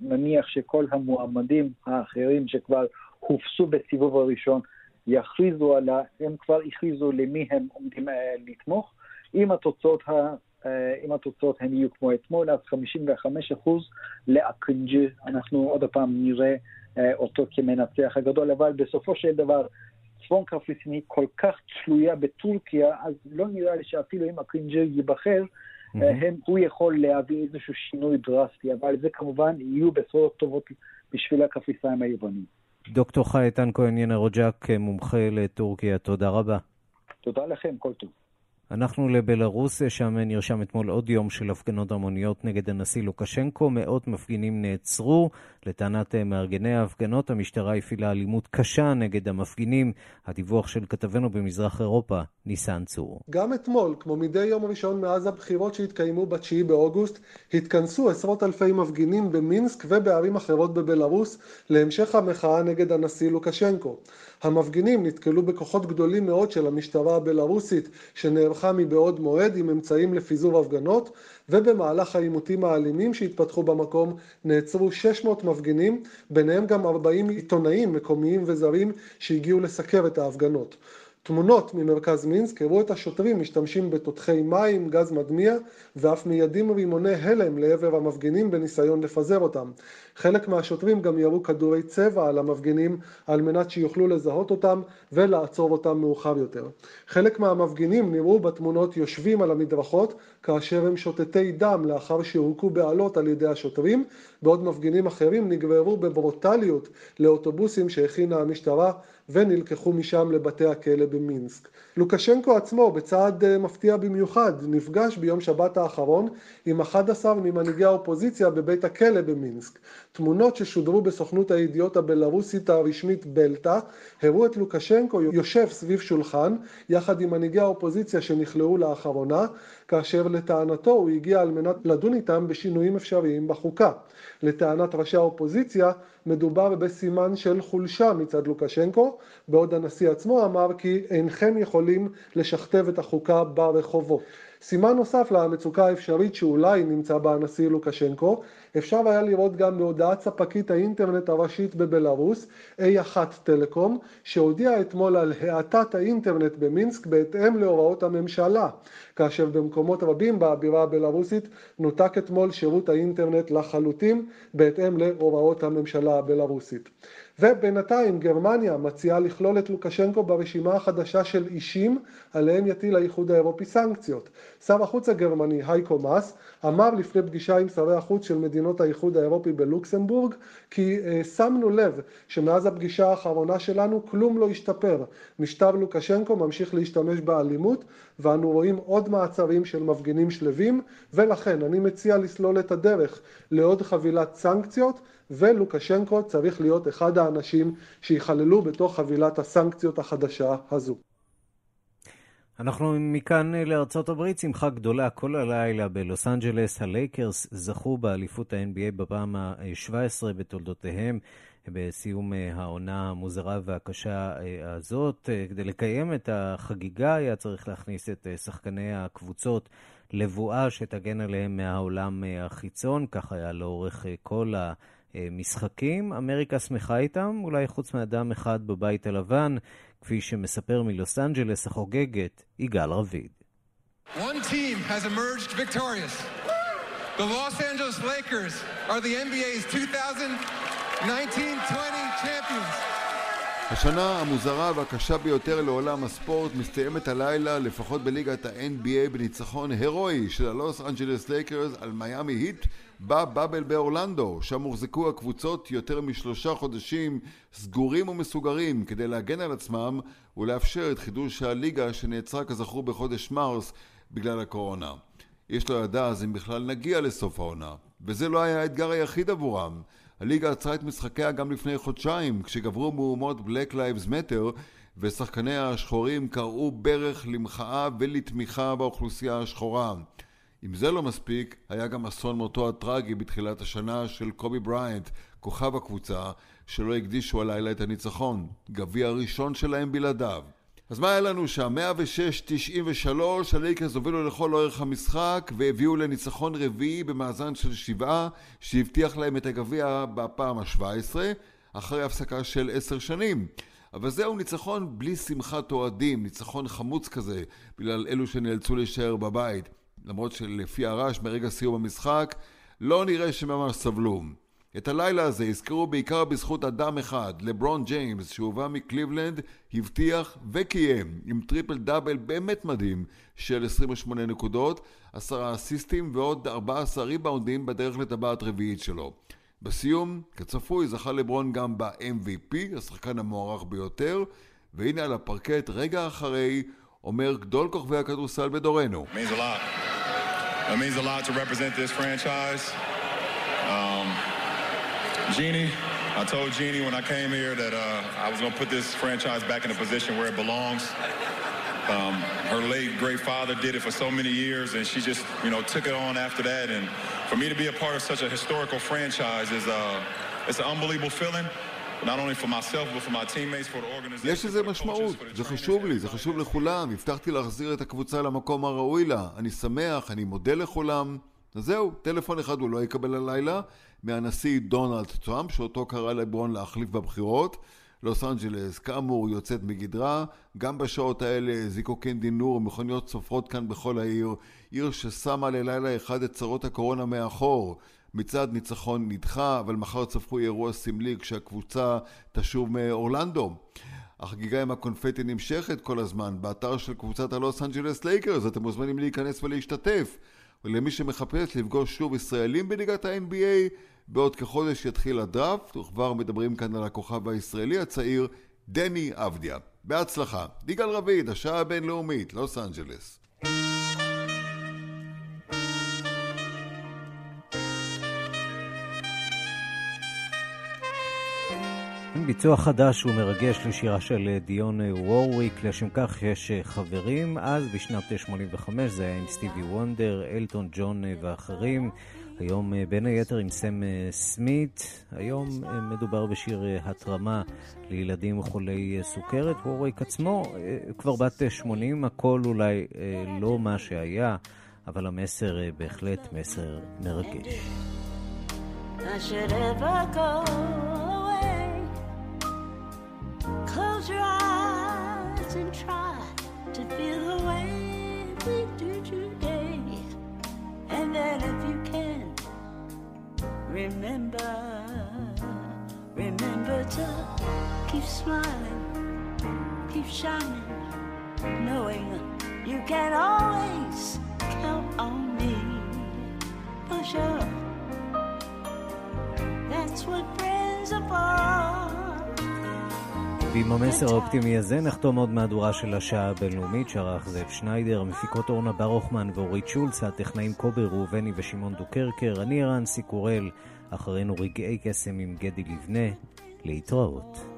נניח שכל המועמדים האחרים שכבר הופסו בסיבוב הראשון יכריזו על ה... הם כבר הכריזו למי הם עומדים לתמוך, אם התוצאות אם התוצאות הן יהיו כמו אתמול, אז 55% לאקינג'י, אנחנו עוד פעם נראה אה, אותו כמנצח הגדול, אבל בסופו של דבר צפון קפריסין היא כל כך תלויה בטורקיה, אז לא נראה לי שאפילו אם אקינג'י ייבחר, mm-hmm. הם, הוא יכול להביא איזשהו שינוי דרסטי, אבל זה כמובן יהיו בשורות טובות בשביל הקפריסאים היוונים. דוקטור חי איתן כהן ינרוג'ק, מומחה לטורקיה, תודה רבה. תודה לכם, כל טוב. אנחנו לבלארוס, שם נרשם אתמול עוד יום של הפגנות המוניות נגד הנשיא לוקשנקו. מאות מפגינים נעצרו. לטענת מארגני ההפגנות, המשטרה הפעילה אלימות קשה נגד המפגינים. הדיווח של כתבנו במזרח אירופה, ניסן צור. גם אתמול, כמו מדי יום ראשון מאז הבחירות שהתקיימו ב-9 באוגוסט, התכנסו עשרות אלפי מפגינים במינסק ובערים אחרות בבלארוס להמשך המחאה נגד הנשיא לוקשנקו. המפגינים נתקלו בכוחות גדולים מאוד של המשטרה הבלארוסית שנערכה מבעוד מועד עם אמצעים לפיזור הפגנות ובמהלך העימותים האלימים שהתפתחו במקום נעצרו 600 מפגינים, ביניהם גם 40 עיתונאים מקומיים וזרים שהגיעו לסקר את ההפגנות. תמונות ממרכז מינסק הראו את השוטרים משתמשים בתותחי מים, גז מדמיע ואף מיידים רימוני הלם לעבר המפגינים בניסיון לפזר אותם. חלק מהשוטרים גם ירו כדורי צבע על המפגינים על מנת שיוכלו לזהות אותם ולעצור אותם מאוחר יותר. חלק מהמפגינים נראו בתמונות יושבים על המדרכות כאשר הם שוטטי דם לאחר שהוכו בעלות על ידי השוטרים, בעוד מפגינים אחרים נגררו בברוטליות לאוטובוסים שהכינה המשטרה ונלקחו משם לבתי הכלא במינסק. לוקשנקו עצמו, בצעד אה, מפתיע במיוחד, נפגש ביום שבת האחרון עם 11 ממנהיגי האופוזיציה בבית הכלא במינסק. תמונות ששודרו בסוכנות הידיעות הבלארוסית הרשמית בלטה הראו את לוקשנקו יושב סביב שולחן יחד עם מנהיגי האופוזיציה שנכלאו לאחרונה, כאשר לטענתו הוא הגיע על מנת לדון איתם בשינויים אפשריים בחוקה. לטענת ראשי האופוזיציה מדובר בסימן של חולשה מצד לוקשנקו, בעוד הנשיא עצמו אמר כי אינכם יכולים לשכתב את החוקה ברחובות. סימן נוסף למצוקה האפשרית שאולי נמצא בה הנשיא לוקשנקו, אפשר היה לראות גם בהודעת ספקית האינטרנט הראשית בבלארוס, A1 טלקום, שהודיעה אתמול על האטת האינטרנט במינסק בהתאם להוראות הממשלה, כאשר במקומות רבים בבירה הבלארוסית נותק אתמול שירות האינטרנט לחלוטין בהתאם להוראות הממשלה הבלארוסית. ובינתיים גרמניה מציעה לכלול את לוקשנקו ברשימה החדשה של אישים עליהם יטיל האיחוד האירופי סנקציות. שר החוץ הגרמני הייקו מאס אמר לפני פגישה עם שרי החוץ של מדינות האיחוד האירופי בלוקסמבורג כי uh, שמנו לב שמאז הפגישה האחרונה שלנו כלום לא השתפר. משטר לוקשנקו ממשיך להשתמש באלימות ואנו רואים עוד מעצרים של מפגינים שלווים ולכן אני מציע לסלול את הדרך לעוד חבילת סנקציות ולוקשנקו צריך להיות אחד האנשים שיכללו בתוך חבילת הסנקציות החדשה הזו. אנחנו מכאן לארצות הברית, שמחה גדולה כל הלילה בלוס אנג'לס. הלייקרס זכו באליפות ה-NBA בפעם ה-17 בתולדותיהם. בסיום העונה המוזרה והקשה הזאת. כדי לקיים את החגיגה היה צריך להכניס את שחקני הקבוצות לבועה שתגן עליהם מהעולם החיצון, כך היה לאורך כל ה... משחקים. אמריקה שמחה איתם, אולי חוץ מאדם אחד בבית הלבן, כפי שמספר מלוס אנג'לס החוגגת, יגאל רביד. One team has emerged victorious. The Los Angeles Lakers are the NBA's 2019-20 champions. השנה המוזרה והקשה ביותר לעולם הספורט מסתיימת הלילה, לפחות בליגת ה-NBA, בניצחון הירואי של הלוס אנג'לס לייקרס על מיאמי היט בבאבל באורלנדו, שם הוחזקו הקבוצות יותר משלושה חודשים סגורים ומסוגרים כדי להגן על עצמם ולאפשר את חידוש הליגה שנעצרה כזכור בחודש מרס בגלל הקורונה. יש לו ידע אז אם בכלל נגיע לסוף העונה, וזה לא היה האתגר היחיד עבורם. הליגה עצרה את משחקיה גם לפני חודשיים, כשגברו מהומות Black Lives Matter ושחקניה השחורים קראו ברך למחאה ולתמיכה באוכלוסייה השחורה. אם זה לא מספיק, היה גם אסון מותו הטרגי בתחילת השנה של קובי בריינט, כוכב הקבוצה, שלו הקדישו הלילה את הניצחון, גביע הראשון שלהם בלעדיו. אז מה היה לנו שם? 106-93, הלייקרס הובילו לכל אורך המשחק והביאו לניצחון רביעי במאזן של שבעה שהבטיח להם את הגביע בפעם ה-17 אחרי הפסקה של עשר שנים. אבל זהו ניצחון בלי שמחת אוהדים, ניצחון חמוץ כזה, בגלל אלו שנאלצו להישאר בבית. למרות שלפי הרעש מרגע סיום המשחק, לא נראה שממש סבלו. את הלילה הזה יזכרו בעיקר בזכות אדם אחד, לברון ג'יימס, שהובא מקליבלנד, הבטיח וקיים עם טריפל דאבל באמת מדהים של 28 נקודות, עשרה אסיסטים ועוד 14 ריבאונדים בדרך לטבעת רביעית שלו. בסיום, כצפוי, זכה לברון גם ב-MVP, השחקן המוערך ביותר, והנה על הפרקט רגע אחרי אומר גדול כוכבי הכדורסל בדורנו. It means a lot. It means a lot to represent this franchise. Um... Jeannie, I told Jeannie when I came here that uh, I was going to put this franchise back in a position where it belongs. Um, her late great father did it for so many years, and she just, you know, took it on after that. And for me to be a part of such a historical franchise is uh, it's an unbelievable feeling. יש לזה משמעות, זה חשוב לי, זה חשוב לכולם, הבטחתי להחזיר את הקבוצה למקום הראוי לה, אני שמח, אני מודה לכולם. אז זהו, טלפון אחד הוא לא יקבל הלילה, מהנשיא דונלד טראמפ, שאותו קרא לברון להחליף בבחירות. לוס אנג'לס כאמור יוצאת מגדרה, גם בשעות האלה זיקוקין דינור ומכוניות סופרות כאן בכל העיר, עיר ששמה ללילה אחד את צרות הקורונה מאחור. מצעד ניצחון נדחה, אבל מחר צפוי אירוע סמלי כשהקבוצה תשוב מאורלנדו. החגיגה עם הקונפטי נמשכת כל הזמן באתר של קבוצת הלוס אנג'לס לייקרס, אתם מוזמנים להיכנס ולהשתתף. ולמי שמחפש לפגוש שוב ישראלים בליגת ה-NBA, בעוד כחודש יתחיל הדראפט, וכבר מדברים כאן על הכוכב הישראלי הצעיר, דני אבדיה. בהצלחה. יגאל רביד, השעה הבינלאומית, לוס אנג'לס. ביצוע חדש ומרגש לשירה של דיון וורוויק, לשם כך יש חברים. אז בשנת 85 זה היה עם סטיבי וונדר, אלטון ג'ון ואחרים. היום בין היתר עם סם סמית. היום מדובר בשיר התרמה לילדים חולי סוכרת. וורוויק עצמו כבר בת 80, הכל אולי לא מה שהיה, אבל המסר בהחלט מסר מרגש. I should ever go to feel the way we do today. And then if you can, remember, remember to keep smiling, keep shining, knowing you can always count on me. For sure, that's what friends are for. ועם המסר האופטימי הזה נחתום עוד מהדורה של השעה הבינלאומית שערך זאב שניידר, המפיקות אורנה ברוכמן ואורית שולץ, הטכנאים קובי ראובני ושמעון דוקרקר, אני ערן סיקורל, אחרינו רגעי קסם עם גדי לבנה, להתראות.